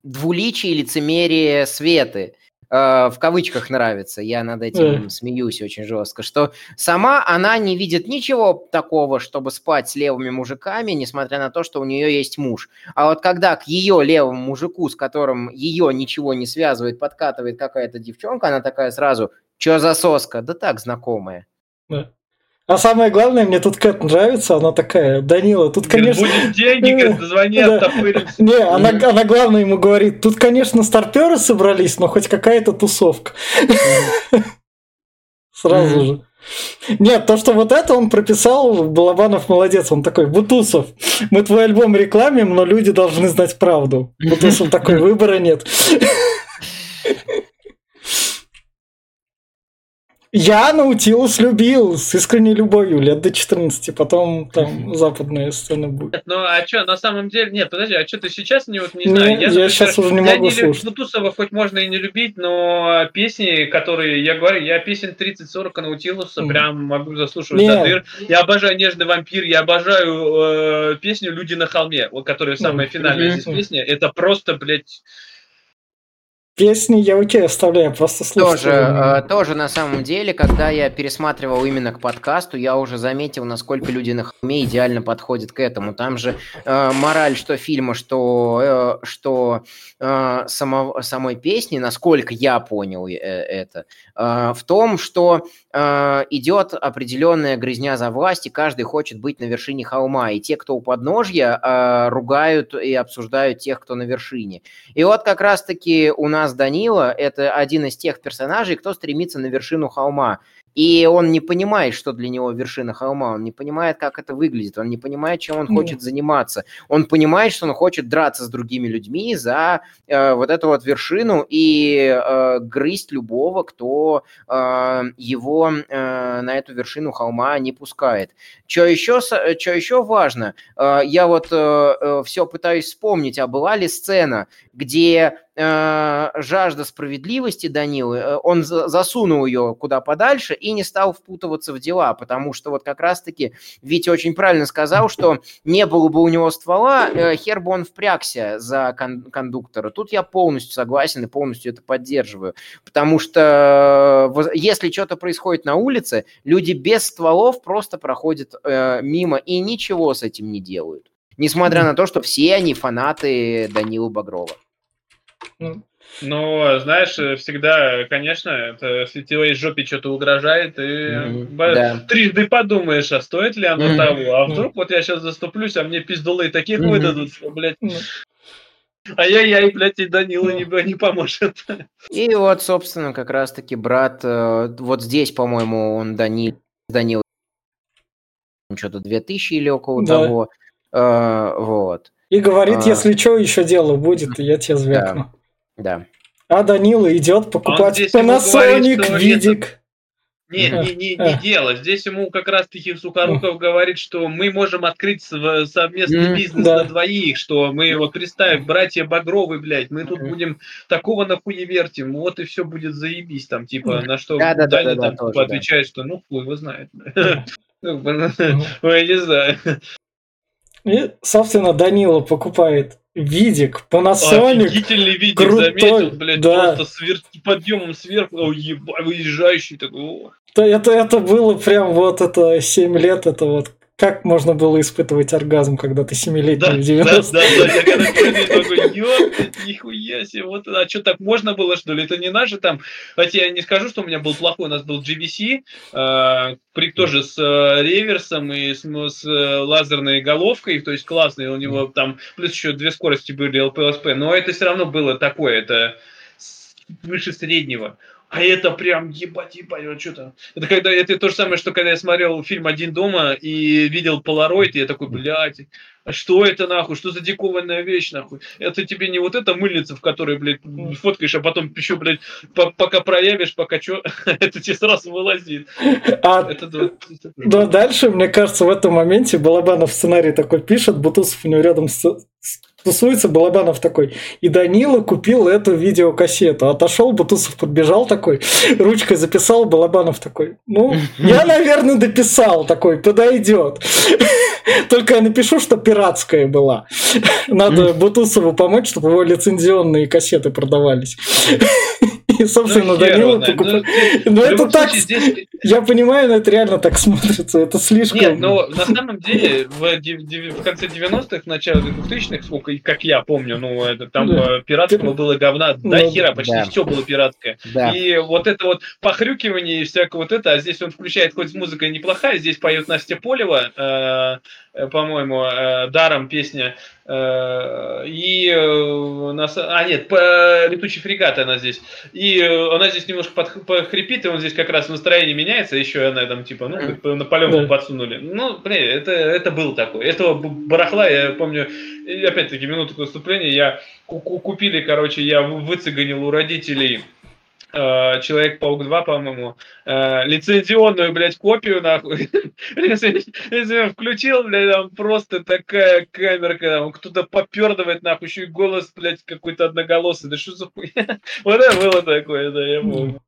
двуличие и лицемерие Светы. э, в кавычках нравится, я над этим Э. смеюсь очень жестко, что сама она не видит ничего такого, чтобы спать с левыми мужиками, несмотря на то, что у нее есть муж. А вот когда к ее левому мужику, с которым ее ничего не связывает, подкатывает какая-то девчонка, она такая сразу, что за соска? Да так, знакомая. А самое главное, мне тут Кэт нравится, она такая, Данила, тут, конечно... Будет деньги, говорит, звони, оттопыримся. Не, она, она главное ему говорит, тут, конечно, старперы собрались, но хоть какая-то тусовка. Сразу же. Нет, то, что вот это он прописал, Балабанов молодец, он такой, Бутусов, мы твой альбом рекламим, но люди должны знать правду. Бутусов такой, выбора нет. Я Наутилус любил с искренней любовью лет до 14, потом там западная сцена будет. Ну, а что, на самом деле, нет, подожди, а что ты сейчас не, вот, не Не, знаю, я например, щас уже не я могу не слушать. Бутусова хоть можно и не любить, но песни, которые, я говорю, я песен 30-40 Наутилуса Мгм. прям могу заслушивать Не. до дыр. Я обожаю «Нежный вампир», я обожаю э, песню «Люди на холме», вот, которая самая Мгм. финальная Мгм. здесь песня, это просто, блядь, Песни я у тебя оставляю, просто слушать. Тоже, э, тоже на самом деле, когда я пересматривал именно к подкасту, я уже заметил, насколько люди на холме идеально подходят к этому. Там же э, мораль что фильма, что, э, что э, само- самой песни, насколько я понял э, это, в том, что э, идет определенная грязня за власть, и каждый хочет быть на вершине холма. И те, кто у подножья, э, ругают и обсуждают тех, кто на вершине. И вот как раз-таки у нас Данила – это один из тех персонажей, кто стремится на вершину холма. И он не понимает, что для него вершина холма, он не понимает, как это выглядит, он не понимает, чем он Ну. хочет заниматься. Он понимает, что он хочет драться с другими людьми за э, вот эту вот вершину и э, грызть любого, кто э, его э, на эту вершину холма не пускает. Что еще, с- чё еще важно, э, я вот все пытаюсь вспомнить, а была ли сцена, где э, жажда справедливости Данилы, э, он за- засунул ее куда подальше и не стал впутываться в дела, потому что вот как раз-таки Витя очень правильно сказал, что не было бы у него ствола, э, хер бы он впрягся за кон- кондуктора. Тут я полностью согласен и полностью это поддерживаю, потому что э, если что-то происходит на улице, люди без стволов просто проходят э, мимо и ничего с этим не делают. Несмотря на то, что все они фанаты Данилы Багрова. Ну, Ну, знаешь, э, всегда, конечно, это, если твоей жопе что-то угрожает, ты б- да. трижды подумаешь, а стоит ли оно Мгм. того. А вдруг вот я сейчас заступлюсь, а мне пиздулы таких Мгм. выдадут, что, блядь, ну, ай-яй-яй, блядь, и Данила не, не поможет. И вот, собственно, как раз-таки брат, э, вот здесь, по-моему, он Дани, Данил что-то 2000 или около Да. того. Э, вот, И говорит, А. если что, еще дело будет, и я тебе звякну. да. А Данила идет покупать ему говорит, Panasonic видик. Не, Мгм. не, не, А. не дело. Здесь ему как раз-таки Сухоруков говорит, что мы можем открыть св- совместный бизнес да. на двоих, что мы, вот представь, братья Багровы, блядь, мы тут будем такого нахуевертим, вот и все будет заебись, там, типа, на что Да-да-да-да-да, Даня там тоже, типа, да. отвечает, что ну, хуй его знает. Ну, Я не знаю. И, собственно, Данила покупает видик Panasonic. Офигительный видик крутой, заметил, блядь, да. просто с вер- подъемом сверху, о, еба- выезжающий такой. о. Это, это было прям вот это 7 лет, это вот как можно было испытывать оргазм, когда ты семилетний да, в 90 Да, да, да, я когда такой, ёпта, нихуя себе, вот, а что, так можно было, что ли? Это не наши там, хотя я не скажу, что у меня был плохой, у нас был GVC, э, при, тоже с э, реверсом и с, с э, лазерной головкой, то есть классный, у него там, плюс еще две скорости были LPLSP, но это все равно было такое, это выше среднего. А это прям ебать, ебать, что-то. Это когда это то же самое, что когда я смотрел фильм Один дома и видел полароид, и я такой, блядь, а что это нахуй? Что за дикованная вещь нахуй? Это тебе не вот эта мыльница, в которой, блядь, фоткаешь, а потом еще, блядь, пока проявишь, пока что, это тебе сразу вылазит. А это, да, дальше, мне кажется, в этом моменте Балабанов сценарий такой пишет, Бутусов у него рядом с тусуется, Балабанов такой, и Данила купил эту видеокассету. Отошел, Бутусов подбежал такой, ручкой записал, Балабанов такой, ну, я, наверное, дописал такой, подойдет. Только я напишу, что пиратская была. Надо Бутусову помочь, чтобы его лицензионные кассеты продавались. И, собственно, ну, Данила покупает. Ну, ну это так... Здесь... Я понимаю, но это реально так смотрится. Это слишком... Нет, но на самом деле в, в конце 90-х, начале 2000-х, сколько, как я помню, ну, это там да. Э, пиратского было говна до ну, хера, почти да. все было пиратское. Да. И вот это вот похрюкивание и всякое вот это, а здесь он включает, хоть музыка неплохая, здесь поет Настя Полева, Э, по-моему, э, даром песня. Э, и нас, а нет, летучий фрегат она здесь. И она здесь немножко подхрипит, и он здесь как раз настроение меняется, еще она там типа, ну, на паленку подсунули. Ну, блин, это, это был такой. Этого барахла, я помню, опять-таки, минуту выступления, я купили, короче, я выцеганил у родителей Э, Человек-паук 2, по-моему, э, лицензионную, блядь, копию, нахуй. Включил, блядь, там просто такая камерка, там кто-то попердывает, нахуй, еще и голос, блядь, какой-то одноголосый. Да что за хуйня? Вот это было такое, да, я помню.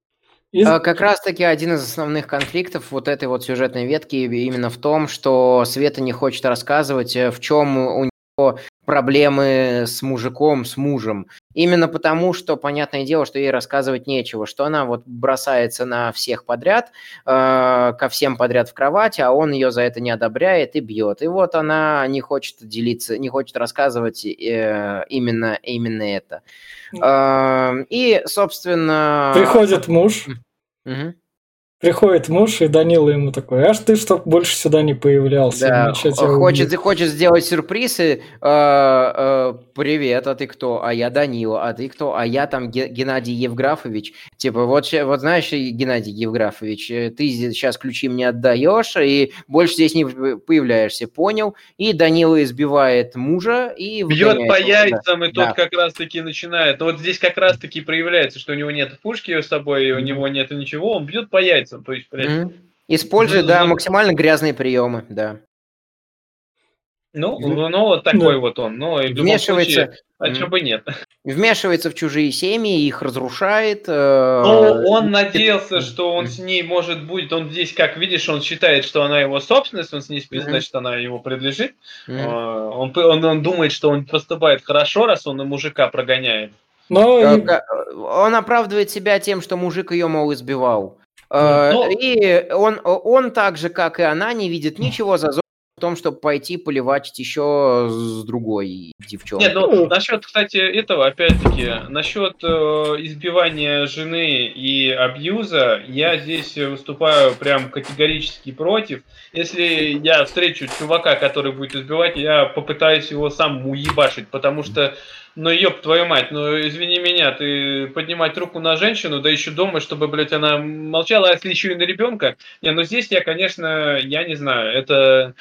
А, как раз-таки один из основных конфликтов вот этой вот сюжетной ветки именно в том, что Света не хочет рассказывать, э, в чем у него проблемы с мужиком, с мужем. Именно потому, что, понятное дело, что ей рассказывать нечего, что она вот бросается на всех подряд, э, ко всем подряд в кровати, а он ее за это не одобряет и бьет. И вот она не хочет делиться, не хочет рассказывать э, именно, именно это. Э, и, собственно... Приходит муж. Угу. Приходит муж, и Данила ему такой, аж ты чтоб больше сюда не появлялся. Да, хочет, хочет сделать сюрприз, и э, э, привет, а ты кто? А я Данила, а ты кто? А я там Геннадий Евграфович. Типа, вот, вот знаешь, Геннадий Евграфович, э, ты сейчас ключи мне отдаешь, и больше здесь не появляешься, понял? И Данила избивает мужа и... Бьет по яйцам, да. и тот да. как раз-таки начинает. Но вот здесь как раз-таки проявляется, что у него нет пушки с собой, у него нет ничего, он бьет по яйцам то есть, блядь, mm-hmm. Используя, да, максимально грязные приемы, да. Ну, ну, ну вот такой да. вот он. Ну, и Вмешивается. Случае, а mm. бы нет? Вмешивается в чужие семьи, их разрушает. Э... Ну, он надеялся, что он с ней может будет. Он здесь, как видишь, он считает, что она его собственность, он с ней спит, mm. значит, она ему принадлежит. Mm. Он, он, он думает, что он поступает хорошо, раз он и мужика прогоняет. Но... Э, он оправдывает себя тем, что мужик ее, мол, избивал. Э, Но... И он, он так же, как и она, не видит ничего зазорного в том, чтобы пойти поливать еще с другой девчонкой. Нет, ну, насчет, кстати, этого, опять-таки, насчет э, избивания жены и абьюза, я здесь выступаю прям категорически против. Если я встречу чувака, который будет избивать, я попытаюсь его сам уебашить, потому что ну, ёб твою мать, ну, извини меня, ты поднимать руку на женщину, да еще дома, чтобы, блядь, она молчала, а если еще и на ребенка. Не, ну, здесь я, конечно, я не знаю, это...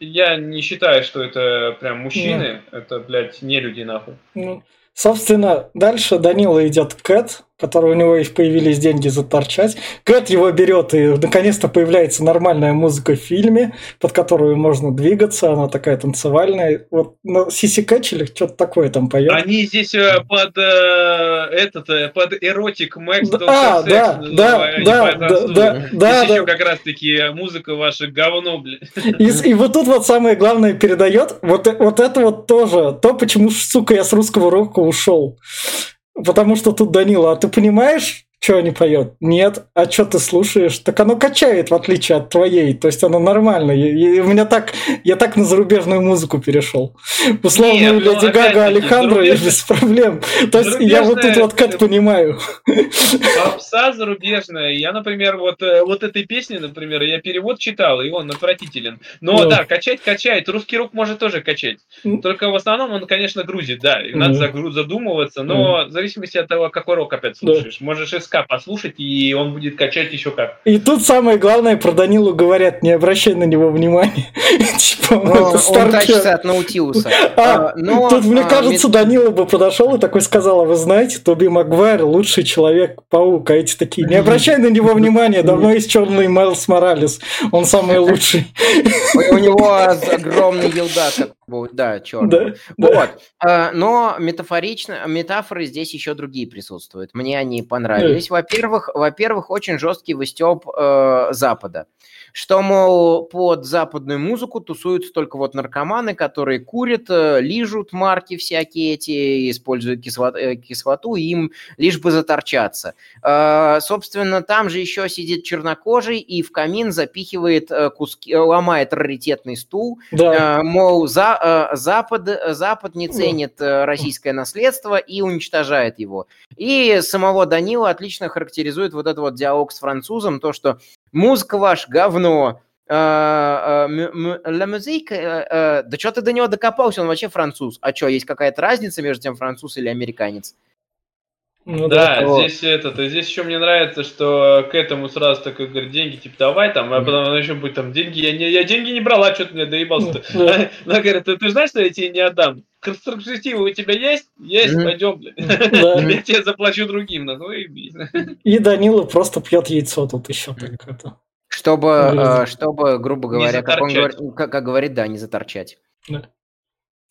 Я не считаю, что это прям мужчины, ну, это, блядь, не люди, нахуй. Ну, собственно, дальше Данила идет Кэт, который у него и появились деньги заторчать. Кэт его берет, и наконец-то появляется нормальная музыка в фильме, под которую можно двигаться, она такая танцевальная. Вот ну, Сиси Кэтч или что-то такое там поет. Они здесь э, под э, этот, э, под эротик Мэкс а, да, да, да, да, да, да, еще как раз таки музыка ваша говно. И, и вот тут вот самое главное передает, вот, вот это вот тоже, то, почему, сука, я с русского рока ушел. Потому что тут Данила, а ты понимаешь, Что не поет? Нет. А что ты слушаешь? Так оно качает, в отличие от твоей. То есть оно нормально. И, и у меня так, я так на зарубежную музыку перешел. Условную Нет, ну, Леди Гага, Алехандро и зарубежная- без проблем. То есть я вот тут вот как понимаю. Попса зарубежная. Я, например, вот, э, вот этой песни, например, я перевод читал, и он отвратителен. Но Ну. да, качать качает. Русский рук может тоже качать. Только в основном он, конечно, грузит, да. И надо задумываться, но в зависимости от того, какой рок опять Да. слушаешь. Можешь СК послушать, и он будет качать еще как. И тут самое главное про Данилу говорят, не обращай на него внимания. Типа, он Ну, он тащится от Наутилуса. А, А, тут, мне а, кажется, Данила бы подошел и такой сказал, а вы знаете, Тоби Магуайр лучший человек-паук, а эти такие, не обращай на него внимания, давно есть черный Майлз Моралес, он самый лучший. У него огромный елдак, бы, да, черный. Да, да. Вот. А, Но метафорично, метафоры здесь еще другие присутствуют. Мне они понравились. Во-первых, во-первых, очень жесткий выстеп э, Запада. Что, мол, под западную музыку тусуются только вот наркоманы, которые курят, э, лижут марки всякие эти, используют кисло- э, кислоту, им лишь бы заторчаться. Э, Собственно, там же еще сидит чернокожий и в камин запихивает куски, ломает раритетный стул, Да, мол, за, Запад, Запад не ценит э, российское наследство и уничтожает его. И самого Данила отлично характеризует вот этот вот диалог с французом, то, что музыка ваш говно, э, э, м- м- la musique, э, э, да что ты до него докопался, он вообще француз. А что, есть какая-то разница между тем француз или американец? Ну Да, Вот. здесь этот, и здесь еще мне нравится, что к этому сразу такой говорит, деньги типа давай там, а потом она еще будет там деньги, я, не, я деньги не брала, что ты мне доебался-то. Да. Она говорит, ты, ты знаешь, что я тебе не отдам? Конструктивы у тебя есть? Есть, пойдем, блядь. Да. Я тебе заплачу другим. Ну, и И Данила просто пьет яйцо тут еще так это. Чтобы, э, чтобы грубо говоря, как, он говорит, как, как говорит, да, не заторчать. Он,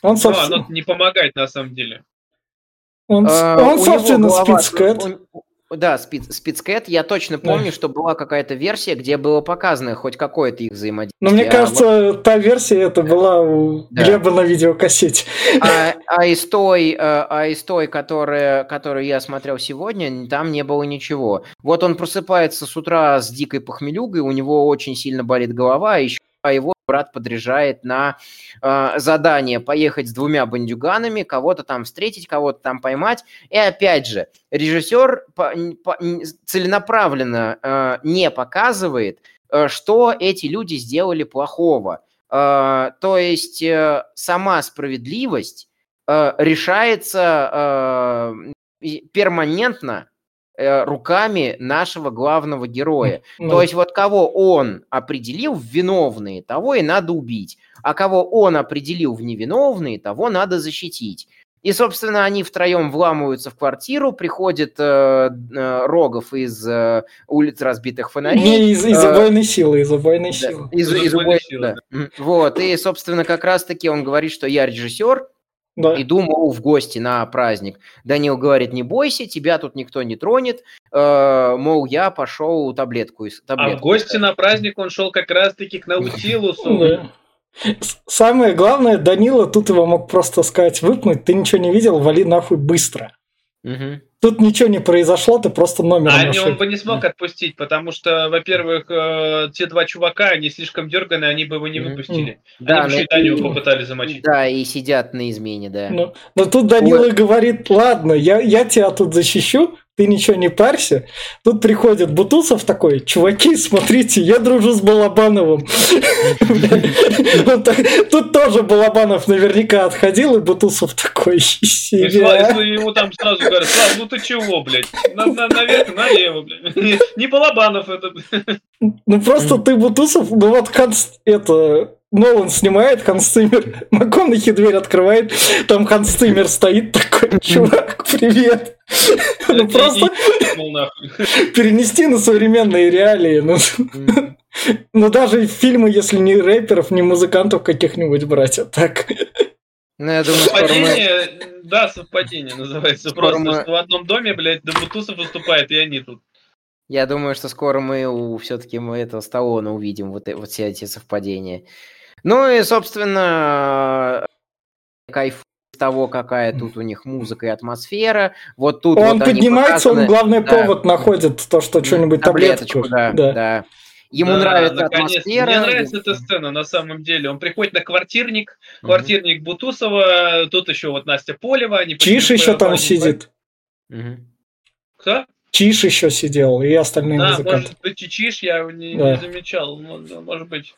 Ну, собственно, оно не помогает на самом деле. Он, Э, он, собственно, голова- спицкэт. Да, спиц, спицкэт. Я точно помню, что была какая-то версия, где было показано хоть какое-то их взаимодействие. Но мне А кажется, та версия это была у Да. Глеба на видеокассете. А, а из той, э, а из той которая, которую я смотрел сегодня, там не было ничего. Вот он просыпается с утра с дикой похмелюгой, у него очень сильно болит голова, а еще его брат подряжает на э, задание поехать с двумя бандюганами, кого-то там встретить, кого-то там поймать. И опять же, режиссер по- по- целенаправленно э, не показывает, э, что эти люди сделали плохого. Э, то есть э, сама справедливость э, решается э, перманентно руками нашего главного героя. Ну, То есть вот кого он определил в виновные, того и надо убить. А кого он определил в невиновные, того надо защитить. И, собственно, они втроем вламываются в квартиру, приходит э, э, Рогов из э, улиц разбитых фонарей. не из- из э, убойной силы, из убойной Да, силы. из, Из из убойной убой- силы, да. Мгм. Вот, и, собственно, как раз-таки он говорит, что я режиссер, Да. иду, мол, в гости на праздник. Данил говорит, не бойся, тебя тут никто не тронет, э, мол, я пошел таблетку. из- А в таблетку гости на праздник он шел как раз-таки к Наутилусу. Самое главное, Данила тут его мог просто сказать, выпнуть, ты ничего не видел, вали нахуй быстро. Мгм. Тут ничего не произошло, ты просто номер А нашел. он бы не смог отпустить, потому что, во-первых, э, те два чувака, они слишком дерганые, они бы его не выпустили. Да, они бы еще и и- попытались замочить. Да, и сидят на измене, да. Ну, но тут Данила говорит, ладно, я, я тебя тут защищу, ты ничего не парься. Тут приходит Бутусов такой, чуваки, смотрите, я дружу с Балабановым. Тут тоже Балабанов наверняка отходил, и Бутусов такой, ему там сразу говорят, Слав, ну ты чего, блядь? На- на- Наверх, налево, блядь. Не Балабанов это. Ну просто ты Бутусов, ну вот Ханс, это, Нолан снимает, Ханс Циммер, МакКонахи дверь открывает, там Ханс Циммер стоит такой, чувак, привет. Ну просто перенести на современные реалии, ну, ну даже в фильмы, если не рэперов, не музыкантов каких-нибудь брать, а так. Ну, я думаю, скоро мы... Совпадение, да, совпадение называется. Скоро Просто, мы- что в одном доме, блядь, Бутусов выступает, и они тут. Я думаю, что скоро мы у все-таки мы этого Сталлоне увидим вот, э- вот все эти совпадения. Ну и, собственно, кайф того, какая тут у них музыка и атмосфера. Вот тут Он вот поднимается, показаны, он главный да, повод находит, то, что что-нибудь таблеточку. да, да. да. Ему Да, нравится наконец. атмосфера. Мне нравится эта сцена на самом деле. Он приходит на квартирник, квартирник Бутусова, тут еще вот Настя Полева. Они Чиш еще там сидит. Мгм. Кто? Чиш еще сидел, и остальные Да, музыканты. может быть, и Чиш, я не, не Да. замечал. Ну, да, может быть.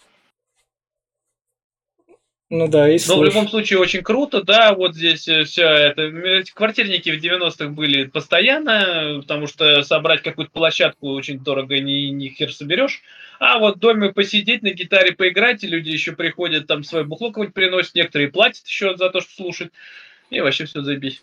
Ну да, и Но в слушай. любом случае очень круто, да, вот здесь все это. Квартирники в 90-х были постоянно, потому что собрать какую-то площадку очень дорого, ни, ни хер соберешь. А вот в доме посидеть, на гитаре поиграть, и люди еще приходят, там свое бухло какое-нибудь приносят, некоторые платят еще за то, что слушать. И вообще все заебись.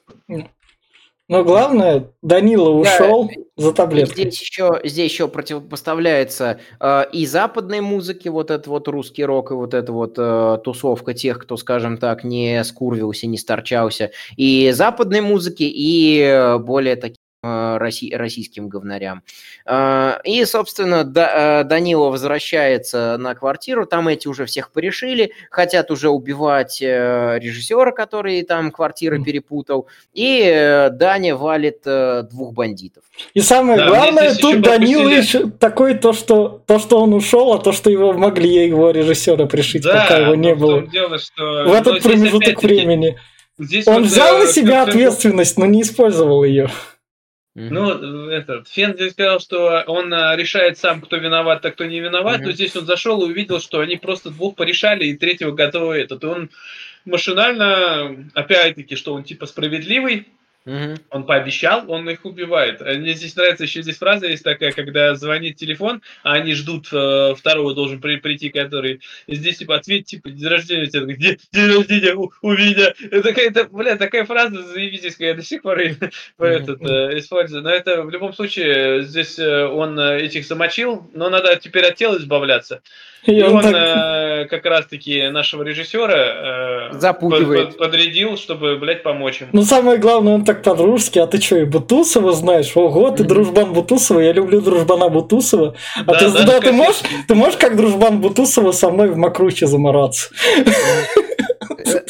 Но главное, Данила ушел за И таблеткой. Здесь еще, здесь еще противопоставляется э, и западной музыке вот этот вот русский рок, и вот эта вот э, тусовка тех, кто, скажем так, не скурвился, не старчался, и западной музыки, и э, более таким э, росси- российским говнарям. Э, И, собственно, Да- э, Данила возвращается на квартиру, там эти уже всех порешили, хотят уже убивать режиссера, который там квартиры перепутал, и Даня валит двух бандитов. И самое Да, главное, тут Данила еще такой, то что, то, что он ушел, а то, что его могли его режиссера пришить, пока его не в было. дело, что, В этот здесь промежуток времени. Здесь Он вот, взял на себя ответственность, но не использовал ее. Ну, этот, Фен здесь сказал, что он а, решает сам, кто виноват, а кто не виноват, Мгм. но здесь он зашел и увидел, что они просто двух порешали, и третьего готовы этот. И он машинально, опять-таки, что он типа справедливый, Мгм. он пообещал, он их убивает. А Мне здесь нравится еще здесь фраза есть такая, когда звонит телефон, а они ждут э, второго должен при- прийти, который и здесь типа ответь типа день рождения тебя где день рождения у, у меня. Это какая-то, бля, такая фраза заебительская, я до сих пор этот, э, использую. Но это в любом случае здесь э, он э, этих замочил, но надо теперь от тела избавляться. И он так- э, как раз-таки нашего режиссера э, Запугивает. под- под- подрядил, чтобы, блядь, помочь им. Ну, самое главное, он так по-дружески, а ты что, и Бутусова знаешь? Ого, ты дружбан Бутусова, я люблю дружбана Бутусова. А Да, ты, да, ты, можешь, ты можешь как дружбан Бутусова со мной в Макрухе замораться?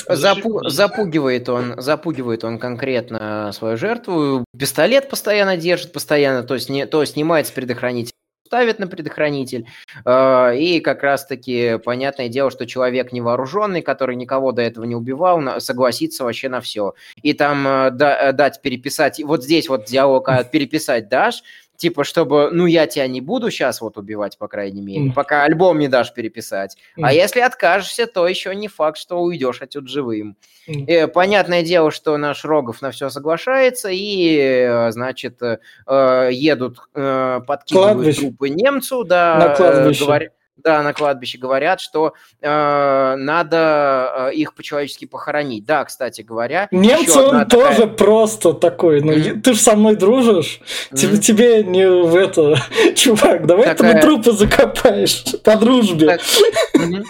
Запу- Зашибись. запугивает он, запугивает он конкретно свою жертву. Пистолет постоянно держит, постоянно, то есть, не, то снимает с предохранителя, ставит на предохранитель. э, И как раз-таки понятное дело, что человек невооруженный, который никого до этого не убивал, согласится вообще на все. И там э, э, дать переписать, вот здесь вот диалог а, переписать дашь, типа, чтобы, ну, я тебя не буду сейчас вот убивать, по крайней мере, Мгм. пока альбом не дашь переписать. А Мгм. если откажешься, то еще не факт, что уйдешь отсюда живым. Мгм. Э, Понятное дело, что наш Рогов на все соглашается, и, э, значит, э, э, едут, э, подкидывают Кладбище. трупы немцу, да, На э, кладбище. Да, на кладбище говорят, что э, надо э, их по-человечески похоронить. Да, кстати говоря. Немцы он такая- тоже просто такой. Ну, е- ты же со мной дружишь. Тебе, Мгм. тебе не в это. Чувак, давай ты Такая- мне трупы закопаешь. По дружбе. Так, Мгм.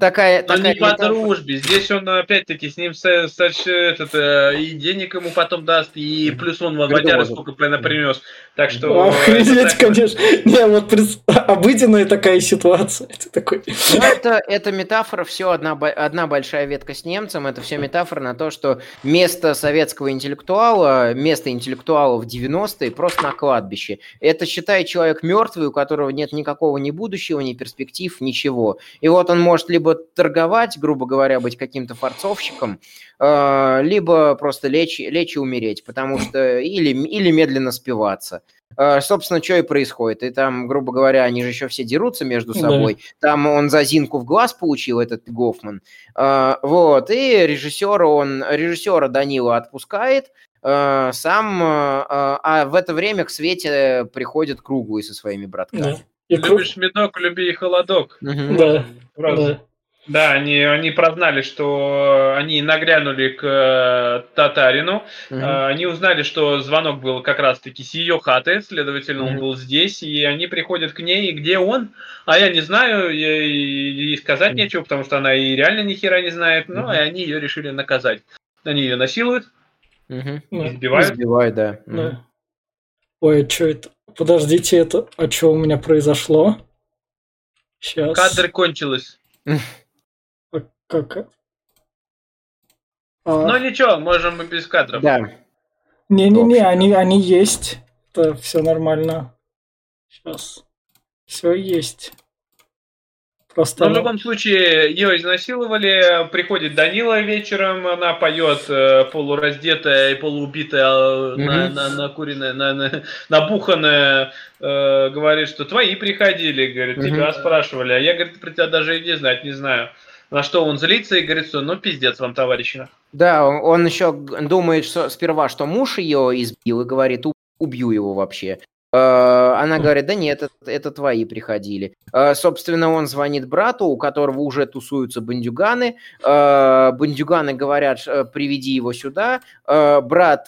Такая, Но такая не по дружбе. Здесь он опять-таки с ним со- соч- этот, э, и денег ему потом даст, и плюс он водяры Предложит. сколько правильно принес. Так что... Охренеть, это так- конечно. Не, вот обыденная такая ситуация. Ты такой. Ну, это, это метафора, все одна, одна большая ветка с немцем, это все метафора на то, что место советского интеллектуала, место интеллектуала в 90-е просто на кладбище. Это, считай, человек мертвый, у которого нет никакого ни будущего, ни перспектив, ничего. И вот он может либо торговать, грубо говоря, быть каким-то форцовщиком, э, либо просто лечь, лечь и умереть, потому что или, или медленно спиваться. Э, Собственно, что и происходит. И там, грубо говоря, они же еще все дерутся между Да. собой. Там он зазинку в глаз получил, этот Гофман. Э, Вот, и режиссера он, режиссера Данила отпускает, сам, а в это время к Свете приходит Круглый со своими Да. братками. И кру- Любишь медок, люби и холодок. Мгм. Да, Фраза. да. Да, они, они прознали, что они нагрянули к э, татарину. Мгм. Э, Они узнали, что звонок был как раз-таки с ее хаты, следовательно, он Мгм. был здесь, и они приходят к ней, и где он? А я не знаю, и, и сказать Мгм. нечего, потому что она и реально ни хера не знает, ну, Мгм. и они ее решили наказать. Они ее насилуют. Да. избивают. Избивают, да. Мгм. Да. Ой, что это? Подождите, это... А что у меня произошло? Сейчас. Кадр кончилось. Как? А... Ну ничего, можем и без кадров. Да. Не-не-не, они, они есть. Это все нормально. Сейчас. Все есть. Просто... Но в любом случае, ее изнасиловали, приходит Данила вечером, она поет э, полураздетая и полуубитая, mm-hmm. на, на, накуренная, на, на, набуханная, э, говорит, что твои приходили, говорит, mm-hmm. тебя спрашивали, а я, говорит, про тебя даже и не знать не знаю. На что он злится и говорит, что ну пиздец вам, товарищи. Да, он еще думает что сперва, что муж ее избил и говорит, убью его вообще. Э, она говорит, да нет, это, это твои приходили. Э, собственно, он звонит брату, у которого уже тусуются бандюганы. Э, бандюганы говорят, приведи его сюда. Брат,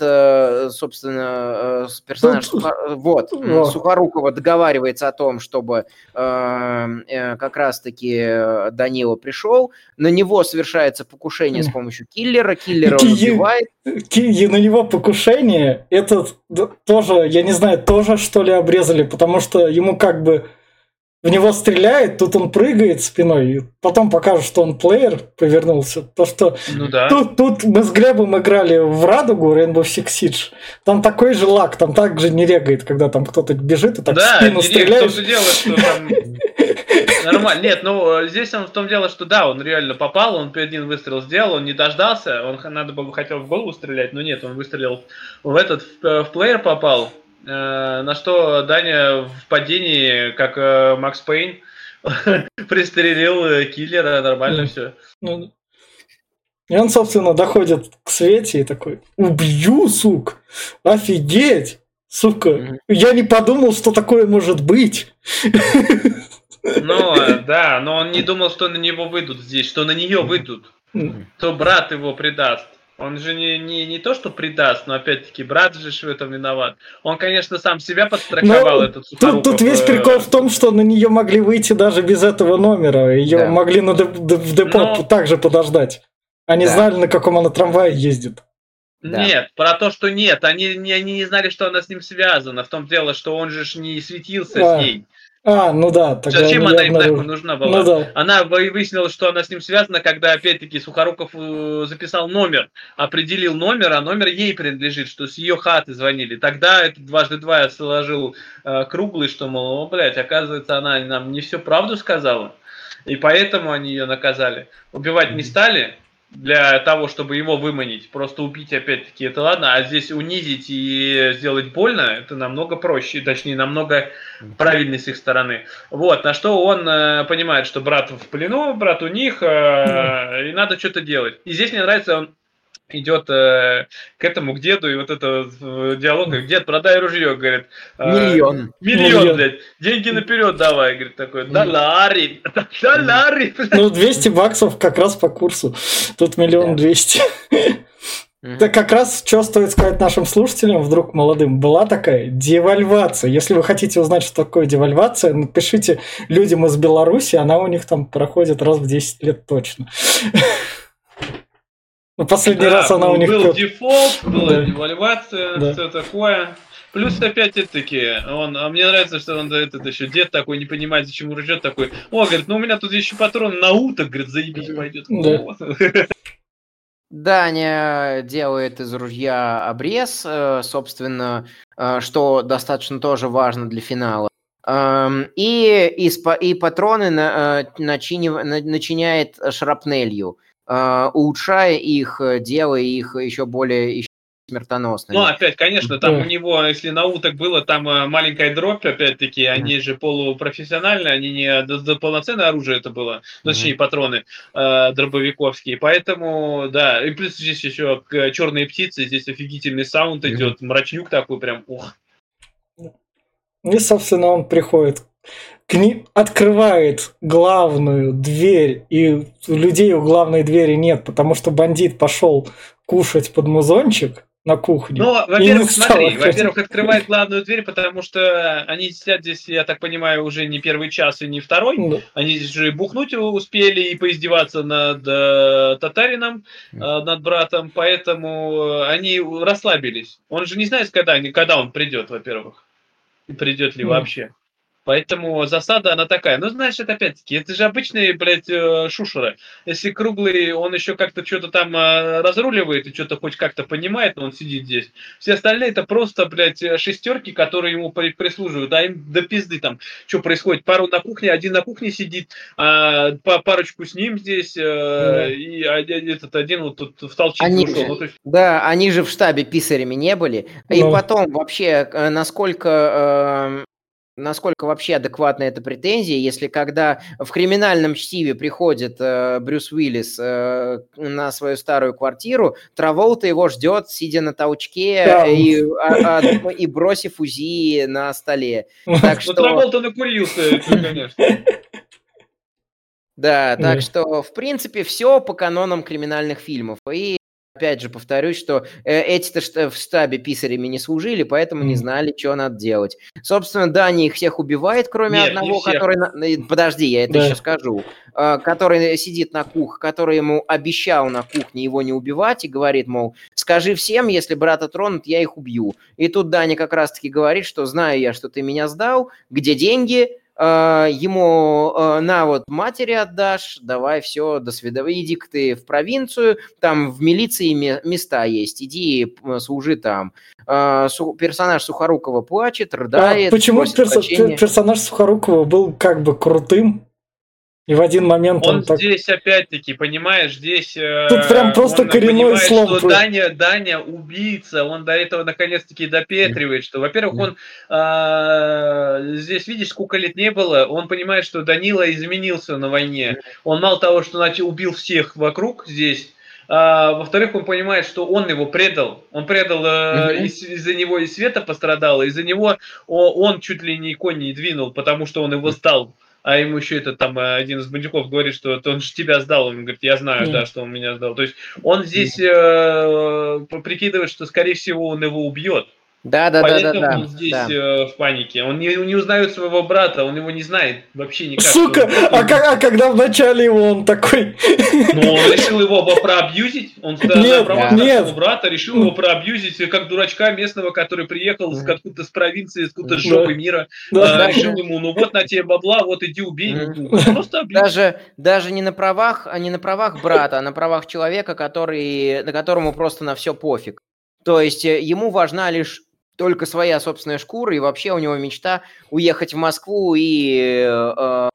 собственно, персонаж Суха... вот, Сухорукова договаривается о том, чтобы как раз-таки Данила пришел. На него совершается покушение с помощью киллера. Киллера он убивает. На него покушение, это тоже, я не знаю, тоже что ли, обрезали, потому что ему как бы в него стреляет, тут он прыгает спиной, и потом покажут, что он плеер повернулся. То, что ну, да. тут, тут мы с Глебом играли в Радугу Rainbow Six Siege, там такой же лак, там также не регает, когда там кто-то бежит и так да, в спину не стреляешь. Да, дело, что там... Нормально. Нет, ну здесь он в том дело, что да, он реально попал, он один выстрел сделал, он не дождался, он надо было хотел в голову стрелять, но нет, он выстрелил в этот, в, в плеер попал, Э, на что Даня в падении, как э, Макс Пейн, пристрелил э, киллера, нормально все. Ну, и он, собственно, доходит к Свете и такой, убью, сук, офигеть, сука, я не подумал, что такое может быть. Ну, да, но он не думал, что на него выйдут здесь, что на нее выйдут, то брат его предаст. Он же не, не, не то, что предаст, но опять-таки брат же в этом виноват. Он, конечно, сам себя подстраховал, но этот тут, тут весь прикол в том, что на нее могли выйти даже без этого номера. Ее да. могли на деп, в депо но... также подождать. Они да. знали, на каком она трамвае ездит. Да. Нет, про то, что нет. Они, не, они не знали, что она с ним связана. В том дело, что он же не светился а. с ней. А, ну да. Тогда Зачем она им нахуй нужна была? Ну, да. Она выяснила, что она с ним связана, когда опять-таки Сухоруков э, записал номер, определил номер, а номер ей принадлежит, что с ее хаты звонили. Тогда это дважды два я сложил э, круглый, что, мол, о, блядь, оказывается, она нам не все правду сказала. И поэтому они ее наказали. Убивать не стали, для того, чтобы его выманить. Просто убить, опять-таки, это ладно, а здесь унизить и сделать больно, это намного проще, точнее, намного правильнее с их стороны. Вот, на что он э, понимает, что брат в плену, брат у них, э, и надо что-то делать. И здесь мне нравится, он идет э, к этому, к деду, и вот это э, диалог, как дед, продай ружье, говорит. Э, миллион. Миллион, миллион, блядь. Деньги наперед давай, говорит, такой, доллари, доллари. Ну, 200 баксов как раз по курсу. Тут миллион двести. Это как раз, что стоит сказать нашим слушателям, вдруг молодым, была такая девальвация. Если вы хотите узнать, что такое девальвация, напишите людям из Беларуси, она у них там проходит раз в 10 лет точно. Ну, последний да, раз она у них... Был дефолт, была да. девальвация, да. все такое. Плюс опять-таки, он, а мне нравится, что он этот еще дед такой, не понимает, зачем ружет такой. О, говорит, ну у меня тут еще патрон на уток, говорит, заебись пойдет. Да. Даня делает из ружья обрез, э, собственно, э, что достаточно тоже важно для финала. Эм, и, и, и патроны э, начиняет шрапнелью. А, улучшая их, э, делая их еще более смертоносными. Ну, опять, конечно, там у него, если на уток было, там э, маленькая дробь, опять-таки, они же полупрофессиональные, они не полноценное оружие это было, ну, точнее, патроны э, дробовиковские, поэтому, да, и плюс здесь еще черные птицы, здесь офигительный саунд идет, мрачнюк такой прям, ух. И, собственно, он приходит кни... открывает главную дверь, и людей у главной двери нет, потому что бандит пошел кушать под музончик на кухне. Ну, во-первых, смотри, во-первых, открывает главную дверь, потому что они сидят здесь, я так понимаю, уже не первый час и не второй. Да. Они здесь уже и бухнуть успели, и поиздеваться над э, татарином, э, над братом, поэтому они расслабились. Он же не знает, когда, когда он придет, во-первых. И придет ли mm. вообще. Поэтому засада, она такая. Ну, знаешь, это опять-таки, это же обычные, блядь, э, шушеры. Если круглый, он еще как-то что-то там э, разруливает и что-то хоть как-то понимает, но он сидит здесь. Все остальные это просто, блядь, шестерки, которые ему прислуживают. А им до пизды там, что происходит. Пару на кухне, один на кухне сидит, а парочку с ним здесь, да. и этот один вот тут в толчке они ушел. Ну, есть... Да, они же в штабе писарями не были. И потом вообще, насколько насколько вообще адекватна эта претензия, если когда в криминальном чтиве приходит э, Брюс Уиллис э, на свою старую квартиру, Траволта его ждет, сидя на толчке да. и, а, а, и бросив УЗИ на столе. Так что... Траволта накурился, конечно. Да, так что, в принципе, все по канонам криминальных фильмов. И Опять же, повторюсь, что э, эти-то в штабе писарями не служили, поэтому не знали, что надо делать. Собственно, Дани их всех убивает, кроме Нет, одного, который... Подожди, я это да. еще скажу. Э, который сидит на кухне, который ему обещал на кухне его не убивать и говорит, мол, скажи всем, если брата тронут, я их убью. И тут Дани как раз-таки говорит, что знаю я, что ты меня сдал, где деньги, а, ему а, на вот матери отдашь, давай все, до свидания, иди ты в провинцию, там в милиции места есть, иди служи там. А, персонаж Сухорукова плачет, рыдает. А почему перс- персонаж Сухорукова был как бы крутым? И в один момент он, он так... здесь опять-таки, понимаешь, здесь э, тут прям просто коренной слом. Что Даня, Даня убийца, он до этого наконец-таки допетривает, что, во-первых, он э, здесь видишь, сколько лет не было, он понимает, что Данила изменился на войне. Он мало того, что начал убил всех вокруг здесь. А, во-вторых, он понимает, что он его предал. Он предал, э, из- из-за него и Света пострадала, из-за него он чуть ли не конь не двинул, потому что он его стал а ему еще этот там э, один из бандюков говорит, что он же тебя сдал, он говорит, я знаю, да, что он меня сдал. То есть он здесь э, прикидывает, что скорее всего он его убьет. Да, да, Поэтому да, да, он здесь да. Э, в панике. Он не, не узнает своего брата, он его не знает вообще никак. Сука, а, как, а когда вначале его он такой... Ну, он решил его проабьюзить. Он нет, нет. своего брата решил его проабьюзить, как дурачка местного, который приехал с откуда-то с провинции, откуда-то с жопы мира. Да, а, решил ему, ну вот на тебе бабла, вот иди убей. Просто даже, даже не на правах, а не на правах брата, а на правах человека, который, на которому просто на все пофиг. То есть э, ему важна лишь только своя собственная шкура, и вообще у него мечта уехать в Москву и э,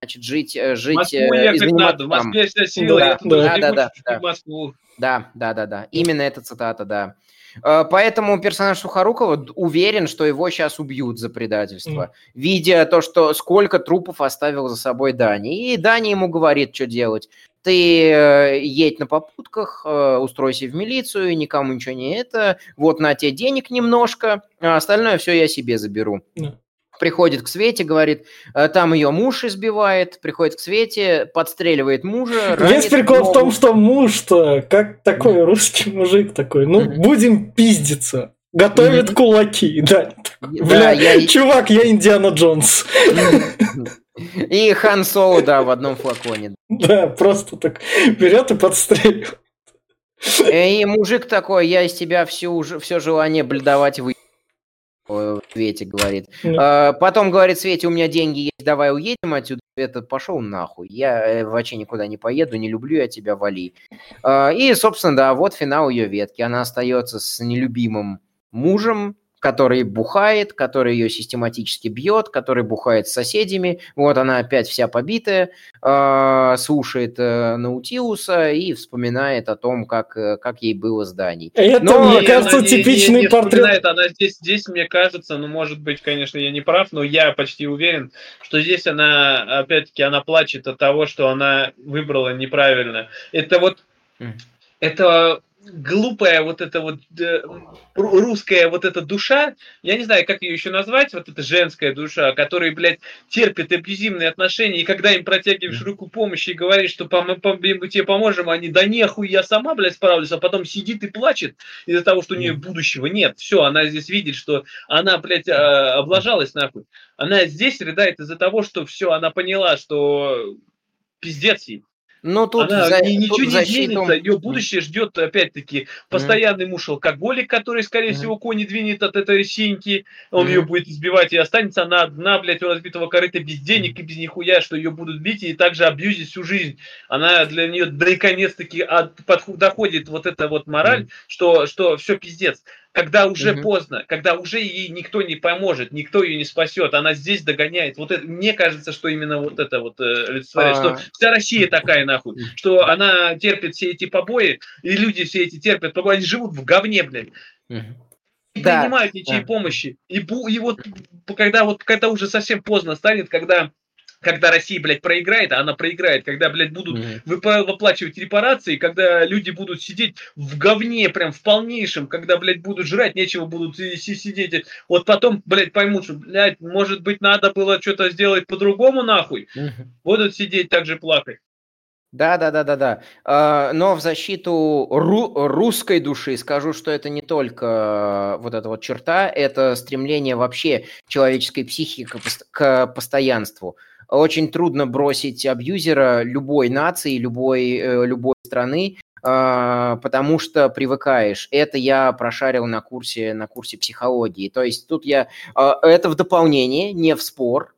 значит, жить, э, жить, Москву ехать надо, в Москве вся сила, да, да, да, да, да. Москву. Да, да, да, да. Именно эта цитата, да. Э, поэтому персонаж Сухорукова уверен, что его сейчас убьют за предательство, mm. видя то, что сколько трупов оставил за собой Дани. И Дани ему говорит, что делать. Ты э, едь на попутках, э, устройся в милицию, никому ничего не это. Вот на тебе денег немножко, а остальное все я себе заберу. Mm приходит к Свете, говорит, «Э, там ее муж избивает, приходит к Свете, подстреливает мужа. Весь прикол в том, что муж-то, как такой русский мужик такой, ну, будем пиздиться. Готовит mm-hmm. кулаки, да. Бля, я... чувак, я Индиана Джонс. И Хан Соло, да, в одном флаконе. Да, просто так берет и подстреливает. И мужик такой, я из тебя всю, все желание бледовать вы Свете говорит. А, потом говорит Свете, у меня деньги есть, давай уедем отсюда. Это пошел нахуй. Я э, вообще никуда не поеду, не люблю я тебя, вали. А, и, собственно, да, вот финал ее ветки. Она остается с нелюбимым мужем, который бухает, который ее систематически бьет, который бухает с соседями. Вот она опять вся побитая, э, слушает э, Наутилуса и вспоминает о том, как, э, как ей было с Даней. Это, но, мне кажется, она типичный не, не, не портрет. Она здесь, здесь, мне кажется, ну, может быть, конечно, я не прав, но я почти уверен, что здесь она, опять-таки, она плачет от того, что она выбрала неправильно. Это вот... Mm. Это глупая вот эта вот э, русская вот эта душа, я не знаю, как ее еще назвать, вот эта женская душа, которая, блядь, терпит абьюзивные отношения, и когда им протягиваешь руку помощи и говоришь, что мы тебе поможем, они, да нехуй, я сама, блядь, справлюсь, а потом сидит и плачет из-за того, что у нее будущего нет. Все, она здесь видит, что она, блядь, а, облажалась нахуй. Она здесь рыдает из-за того, что все, она поняла, что пиздец ей Ну, тут она за, ничего тут не защиту... изменится, ее будущее ждет, опять-таки, постоянный mm. муж алкоголик, который, скорее mm. всего, кони двинет от этой синьки, он mm. ее будет избивать, и останется она одна, блядь, у разбитого корыта без денег и без нихуя, что ее будут бить и также абьюзить всю жизнь. Она для нее, да и конец-таки доходит вот эта вот мораль, что, что все пиздец когда уже угу. поздно, когда уже ей никто не поможет, никто ее не спасет, она здесь догоняет. Вот это, мне кажется, что именно вот это вот э, а... что вся Россия такая нахуй, что она терпит все эти побои, и люди все эти терпят побои, они живут в говне, блядь. Угу. Не да, принимают ничьей да. помощи. И, и вот когда вот когда уже совсем поздно станет, когда когда Россия, блядь, проиграет, а она проиграет, когда, блядь, будут mm-hmm. выплачивать репарации, когда люди будут сидеть в говне, прям в полнейшем, когда, блядь, будут жрать, нечего будут сидеть. Вот потом, блядь, поймут, что, блядь, может быть, надо было что-то сделать по-другому, нахуй. Mm-hmm. Будут сидеть так же плакать. Да, да, да, да, да. Но в защиту ру- русской души скажу, что это не только вот эта вот черта, это стремление вообще человеческой психики к постоянству очень трудно бросить абьюзера любой нации, любой, э, любой страны, а, потому что привыкаешь. Это я прошарил на курсе, на курсе психологии. То есть тут я... А, это в дополнение, не в спор.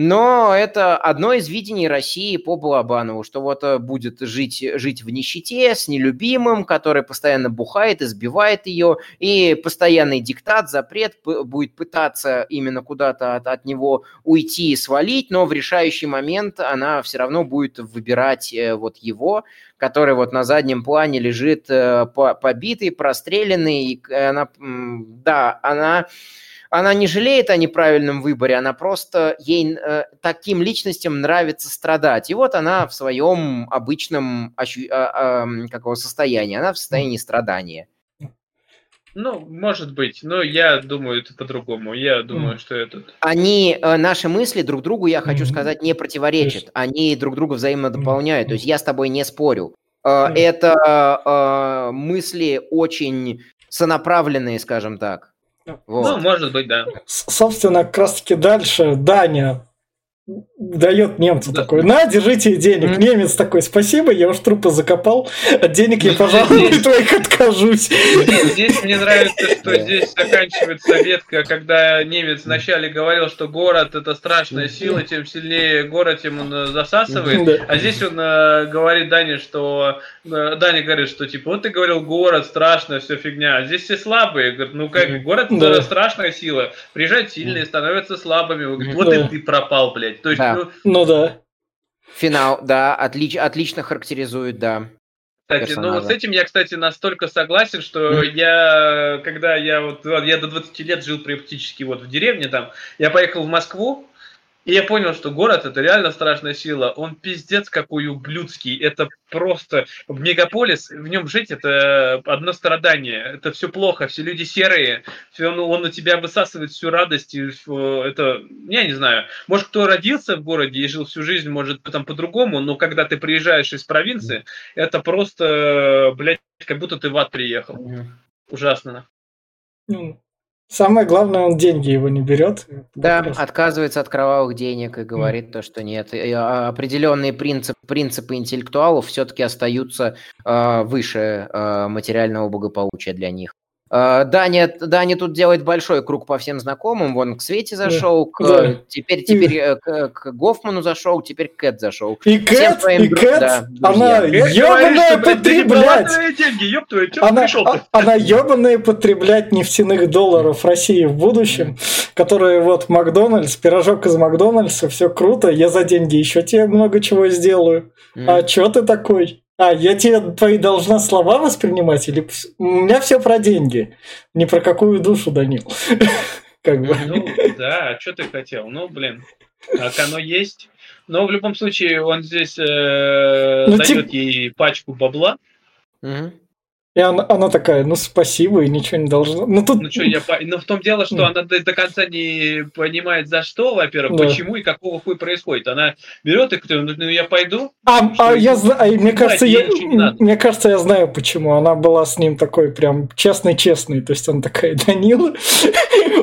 Но это одно из видений России по Балабанову, что вот э, будет жить, жить в нищете с нелюбимым, который постоянно бухает, избивает ее, и постоянный диктат, запрет будет пытаться именно куда-то от, от него уйти и свалить, но в решающий момент она все равно будет выбирать э, вот его, который вот на заднем плане лежит э, побитый, простреленный, и она, да, она она не жалеет о неправильном выборе, она просто ей э, таким личностям нравится страдать. И вот она в своем обычном ощу... а, а, какого состоянии, она в состоянии страдания. Ну, может быть, но я думаю, это по-другому. Я думаю, mm. что это... Они, э, наши мысли друг другу, я хочу mm-hmm. сказать, не противоречат. Они друг друга взаимно дополняют. Mm-hmm. То есть я с тобой не спорю. Mm-hmm. Это э, мысли очень сонаправленные, скажем так. Вот. Ну, может быть, да. Собственно, как раз таки дальше Даня дает немцу да. такой, на, держите денег. Mm-hmm. Немец такой, спасибо, я уж трупы закопал, от денег я, пожалуй, твоих откажусь. Здесь мне нравится, что здесь заканчивается ветка, когда немец вначале говорил, что город это страшная сила, тем сильнее город, тем он засасывает. А здесь он э, говорит Дане, что э, Даня говорит, что типа, вот ты говорил, город страшная, все фигня, а здесь все слабые. Говорит, ну как, город это страшная сила. Приезжают сильные, становятся слабыми. Говорит, вот и ты пропал, блядь. То есть, да. ну, да. Финал, да, отлич, отлично характеризует, да. Кстати, персонажа. ну вот с этим я, кстати, настолько согласен, что я, когда я вот, я до 20 лет жил практически вот в деревне там, я поехал в Москву, и я понял, что город это реально страшная сила. Он пиздец какой ублюдский. Это просто мегаполис, в нем жить это одно страдание. Это все плохо, все люди серые, все, он, он у тебя высасывает всю радость. И это, я не знаю, может кто родился в городе и жил всю жизнь, может там по-другому, но когда ты приезжаешь из провинции, это просто, блядь, как будто ты в ад приехал. Ужасно. Ну, Самое главное, он деньги его не берет. Да, отказывается от кровавых денег и говорит mm. то, что нет. И а, определенные принцип, принципы интеллектуалов все-таки остаются э, выше э, материального благополучия для них. А, Даня, Даня тут делает большой круг по всем знакомым. Вон к Свете зашел, к, да. теперь, теперь и... Э, к, к Гофману зашел, теперь к Кэт зашел. И Кэт, твоим, и Кэт, да, она ебаная потреблять. она, а, она ебаная потреблять нефтяных долларов России в будущем, которые вот Макдональдс, пирожок из Макдональдса, все круто, я за деньги еще тебе много чего сделаю. А чё ты такой? А, я тебе твои должна слова воспринимать? Или у меня все про деньги, не про какую душу, Данил? Как бы. Ну, да, а что ты хотел? Ну, блин, как оно есть. Но в любом случае он здесь э, ну, дает тип... ей пачку бабла. Угу. И она, она такая, ну спасибо, и ничего не должна. Ну, тут... ну, что, я, ну в том дело, что она до, до конца не понимает, за что, во-первых, да. почему и какого хуй происходит. Она берет и говорит, ну я пойду. А, а я знаю, мне кажется, я, мне кажется, я знаю почему. Она была с ним такой прям честный-честный. То есть она такая, Данила,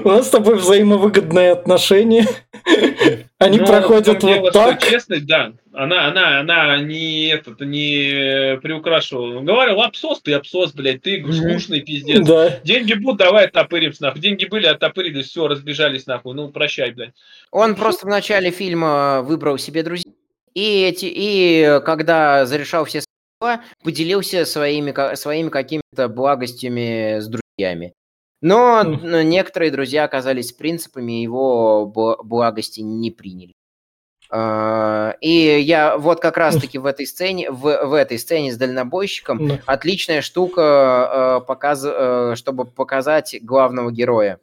у нас с тобой взаимовыгодные отношения. Они Но проходят вот дело, так. Честность, да. Она, она, она не этот, не приукрашивала. Говорил, абсос, ты абсос, блядь, ты скучный пиздец. Да. Деньги будут, давай оттопыримся нахуй. Деньги были, оттопырились, все, разбежались нахуй. Ну, прощай, блядь. Он просто в начале фильма выбрал себе друзей. И, эти, и когда зарешал все дела, поделился своими, своими какими-то благостями с друзьями. Но некоторые друзья оказались принципами, его благости не приняли. А, и я вот как раз-таки в этой сцене, в, в этой сцене с дальнобойщиком отличная штука, а, показ, а, чтобы показать главного героя.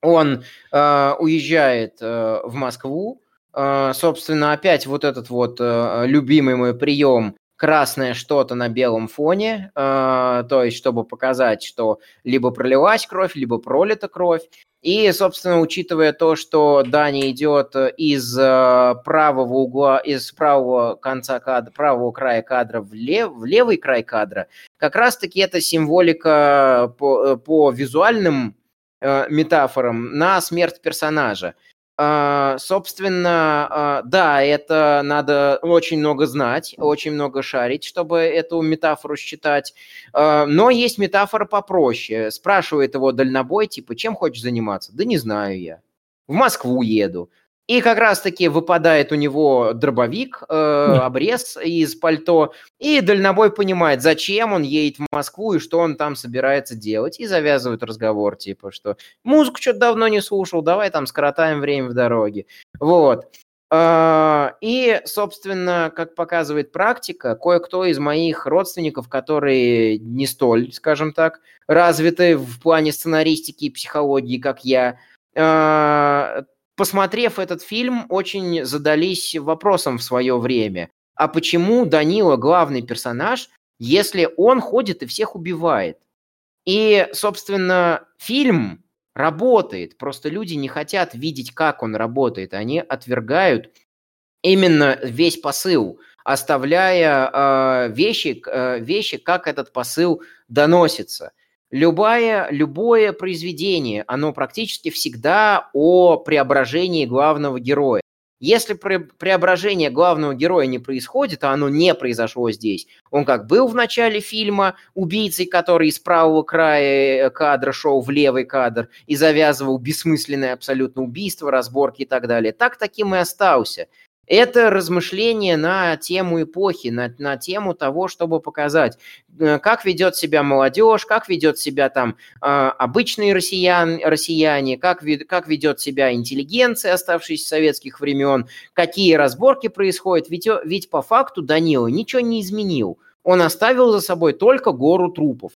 Он уезжает в Москву, собственно, опять вот этот вот любимый мой прием красное что-то на белом фоне, э, то есть чтобы показать, что либо пролилась кровь, либо пролита кровь. И, собственно, учитывая то, что Дани идет из э, правого угла, из правого конца кадра, правого края кадра в, лев, в левый край кадра, как раз-таки это символика по, э, по визуальным э, метафорам на смерть персонажа. А, собственно, а, да, это надо очень много знать, очень много шарить, чтобы эту метафору считать. А, но есть метафора попроще. Спрашивает его дальнобой, типа, чем хочешь заниматься? Да не знаю я. В Москву еду. И как раз-таки выпадает у него дробовик, э, обрез из пальто, и дальнобой понимает, зачем он едет в Москву и что он там собирается делать, и завязывает разговор, типа, что музыку что-то давно не слушал, давай там скоротаем время в дороге. Вот. Э, и, собственно, как показывает практика, кое-кто из моих родственников, которые не столь, скажем так, развиты в плане сценаристики и психологии, как я, э, посмотрев этот фильм, очень задались вопросом в свое время. А почему Данила главный персонаж, если он ходит и всех убивает? И, собственно, фильм работает, просто люди не хотят видеть, как он работает. Они отвергают именно весь посыл, оставляя э, вещи, э, вещи, как этот посыл доносится. Любое, любое произведение, оно практически всегда о преображении главного героя. Если преображение главного героя не происходит, а оно не произошло здесь, он как был в начале фильма убийцей, который из правого края э, кадра шел в левый кадр и завязывал бессмысленное абсолютно убийство, разборки и так далее, так таким и остался. Это размышление на тему эпохи, на, на тему того, чтобы показать, э, как ведет себя молодежь, как ведет себя там э, обычные россиян, россияне, как, как ведет себя интеллигенция, оставшаяся с советских времен, какие разборки происходят. Ведь, ведь по факту Данила ничего не изменил. Он оставил за собой только гору трупов.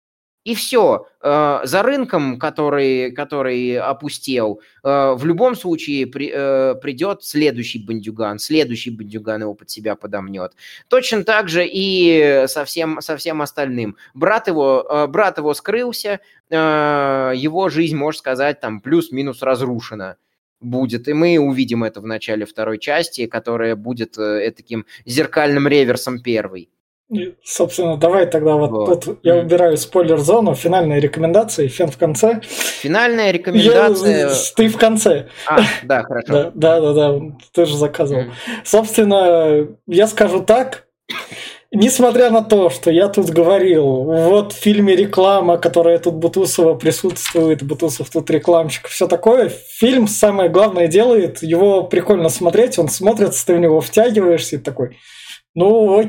И все. Э, за рынком, который, который опустел, э, в любом случае при, э, придет следующий бандюган, следующий бандюган его под себя подомнет. Точно так же и со всем, со всем остальным. Брат его, брат его скрылся, его жизнь, можно сказать, там плюс-минус разрушена будет. И мы увидим это в начале второй части, которая будет таким зеркальным реверсом первой. И, собственно, давай тогда вот, вот. тут я убираю спойлер-зону, финальные рекомендации, фен в конце. Финальная рекомендация... Я, ты в конце. А, да, хорошо. да, да, да, да, ты же заказывал. Mm. Собственно, я скажу так, несмотря на то, что я тут говорил, вот в фильме реклама, которая тут Бутусова присутствует, Бутусов тут рекламщик, все такое, фильм самое главное делает, его прикольно смотреть, он смотрится, ты в него втягиваешься и такой, ну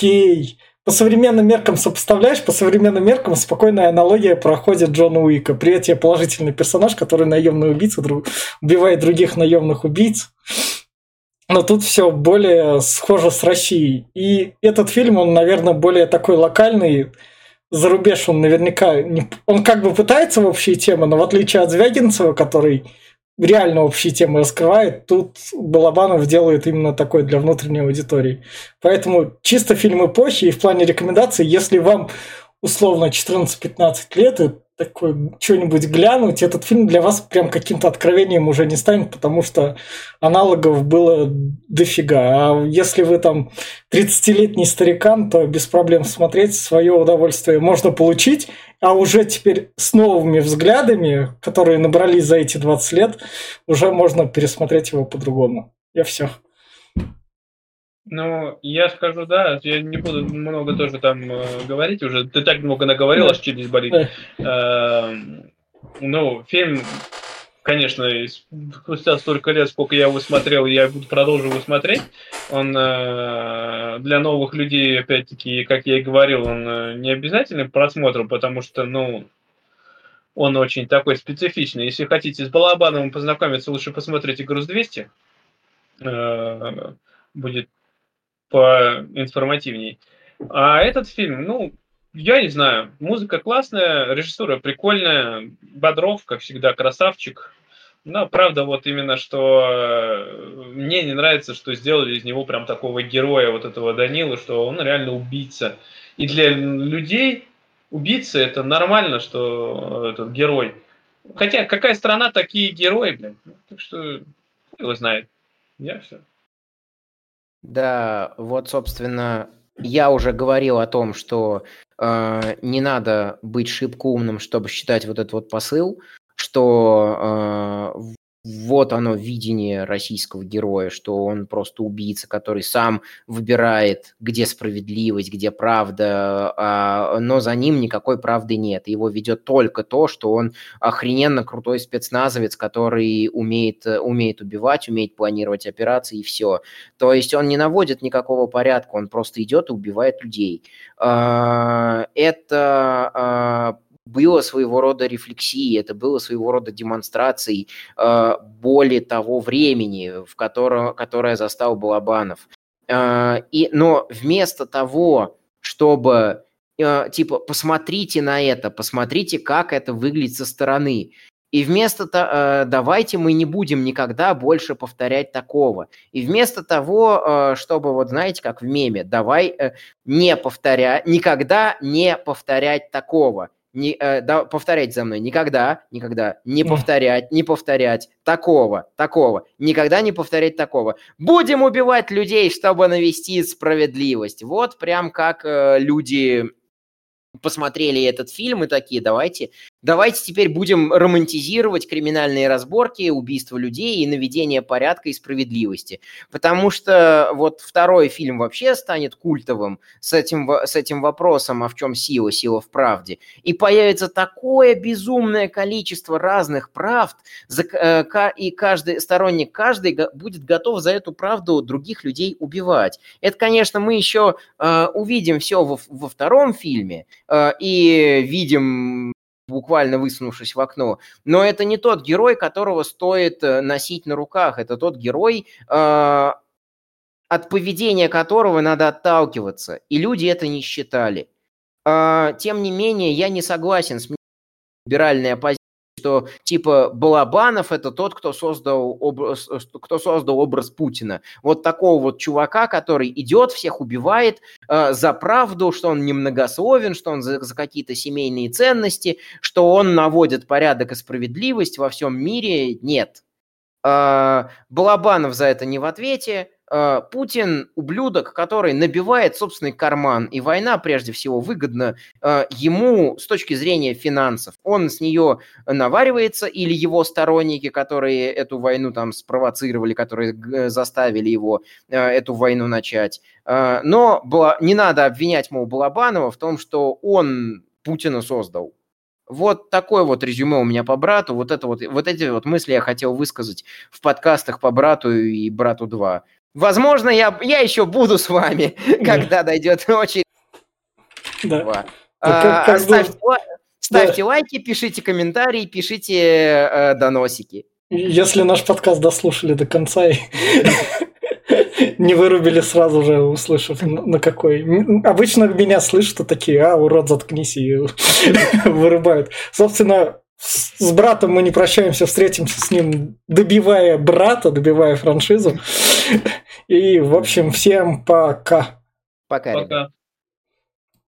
окей. По современным меркам сопоставляешь, по современным меркам спокойная аналогия проходит Джона Уика. При этом положительный персонаж, который наемный убийца, друг, убивает других наемных убийц. Но тут все более схоже с Россией. И этот фильм, он, наверное, более такой локальный. За рубеж он наверняка... Не... Он как бы пытается в общие темы, но в отличие от Звягинцева, который реально общие темы раскрывает, тут Балабанов делает именно такой для внутренней аудитории. Поэтому чисто фильм эпохи и в плане рекомендаций, если вам условно 14-15 лет и такой что-нибудь глянуть, этот фильм для вас прям каким-то откровением уже не станет, потому что аналогов было дофига. А если вы там 30-летний старикан, то без проблем смотреть свое удовольствие можно получить. А уже теперь с новыми взглядами, которые набрались за эти 20 лет, уже можно пересмотреть его по-другому. Я все. Ну, я скажу, да, я не буду много тоже там э, говорить уже. Ты так много наговорил, да. аж челюсть болит. Да. Э, ну, фильм, конечно, спустя столько лет, сколько я его смотрел, я буду продолжу его смотреть. Он э, для новых людей, опять-таки, как я и говорил, он э, не обязательный к просмотру, потому что, ну, он очень такой специфичный. Если хотите с Балабановым познакомиться, лучше посмотрите «Груз 200». Э, будет поинформативней. А этот фильм, ну, я не знаю, музыка классная, режиссура прикольная, Бодров, как всегда, красавчик. Но правда, вот именно, что э, мне не нравится, что сделали из него прям такого героя, вот этого Данила, что он реально убийца. И для людей убийца это нормально, что этот герой. Хотя какая страна такие герои, блин. Так что его знает. Я все. Да, вот, собственно, я уже говорил о том, что э, не надо быть шибко умным, чтобы считать вот этот вот посыл, что э, вот оно видение российского героя, что он просто убийца, который сам выбирает, где справедливость, где правда, а, но за ним никакой правды нет. Его ведет только то, что он охрененно крутой спецназовец, который умеет, умеет убивать, умеет планировать операции и все. То есть он не наводит никакого порядка, он просто идет и убивает людей. А, это а, было своего рода рефлексией, это было своего рода демонстрацией э, боли того времени, в котором, которое застал Балабанов. Э, и, но вместо того, чтобы э, типа посмотрите на это, посмотрите, как это выглядит со стороны, и вместо того, э, давайте мы не будем никогда больше повторять такого. И вместо того, э, чтобы, вот знаете, как в меме, давай э, не повторять, никогда не повторять такого не, э, да, повторять за мной. Никогда, никогда не повторять, не повторять такого, такого. Никогда не повторять такого. Будем убивать людей, чтобы навести справедливость. Вот прям как э, люди посмотрели этот фильм и такие, давайте Давайте теперь будем романтизировать криминальные разборки, убийства людей и наведение порядка и справедливости. Потому что вот второй фильм вообще станет культовым с этим, с этим вопросом, а в чем сила, сила в правде. И появится такое безумное количество разных правд, э, и каждый сторонник каждый будет готов за эту правду других людей убивать. Это, конечно, мы еще э, увидим все во, во втором фильме э, и видим буквально высунувшись в окно. Но это не тот герой, которого стоит э, носить на руках. Это тот герой, э, от поведения которого надо отталкиваться. И люди это не считали. Э, тем не менее, я не согласен с либеральной оппозицией что типа Балабанов это тот, кто создал образ, кто создал образ Путина. Вот такого вот чувака, который идет, всех убивает э, за правду, что он немногословен, что он за, за какие-то семейные ценности, что он наводит порядок и справедливость во всем мире. Нет. Э, Балабанов за это не в ответе. Э, Путин ублюдок, который набивает собственный карман, и война прежде всего выгодна э, ему с точки зрения финансов. Он с нее наваривается, или его сторонники, которые эту войну там спровоцировали, которые заставили его эту войну начать. Но не надо обвинять, мол, Балабанова в том, что он Путина создал. Вот такое вот резюме у меня по брату. Вот, это вот, вот эти вот мысли я хотел высказать в подкастах по брату и брату 2. Возможно, я, я еще буду с вами, когда дойдет очередь. Да. А, как, ставьте, ставьте да. лайки, пишите комментарии, пишите э, доносики. Если наш подкаст дослушали до конца и не вырубили сразу же, услышав на какой. Обычно меня слышат такие, а, урод, заткнись, и вырубают. Собственно, с братом мы не прощаемся, встретимся с ним, добивая брата, добивая франшизу. И, в общем, всем пока. Пока. пока.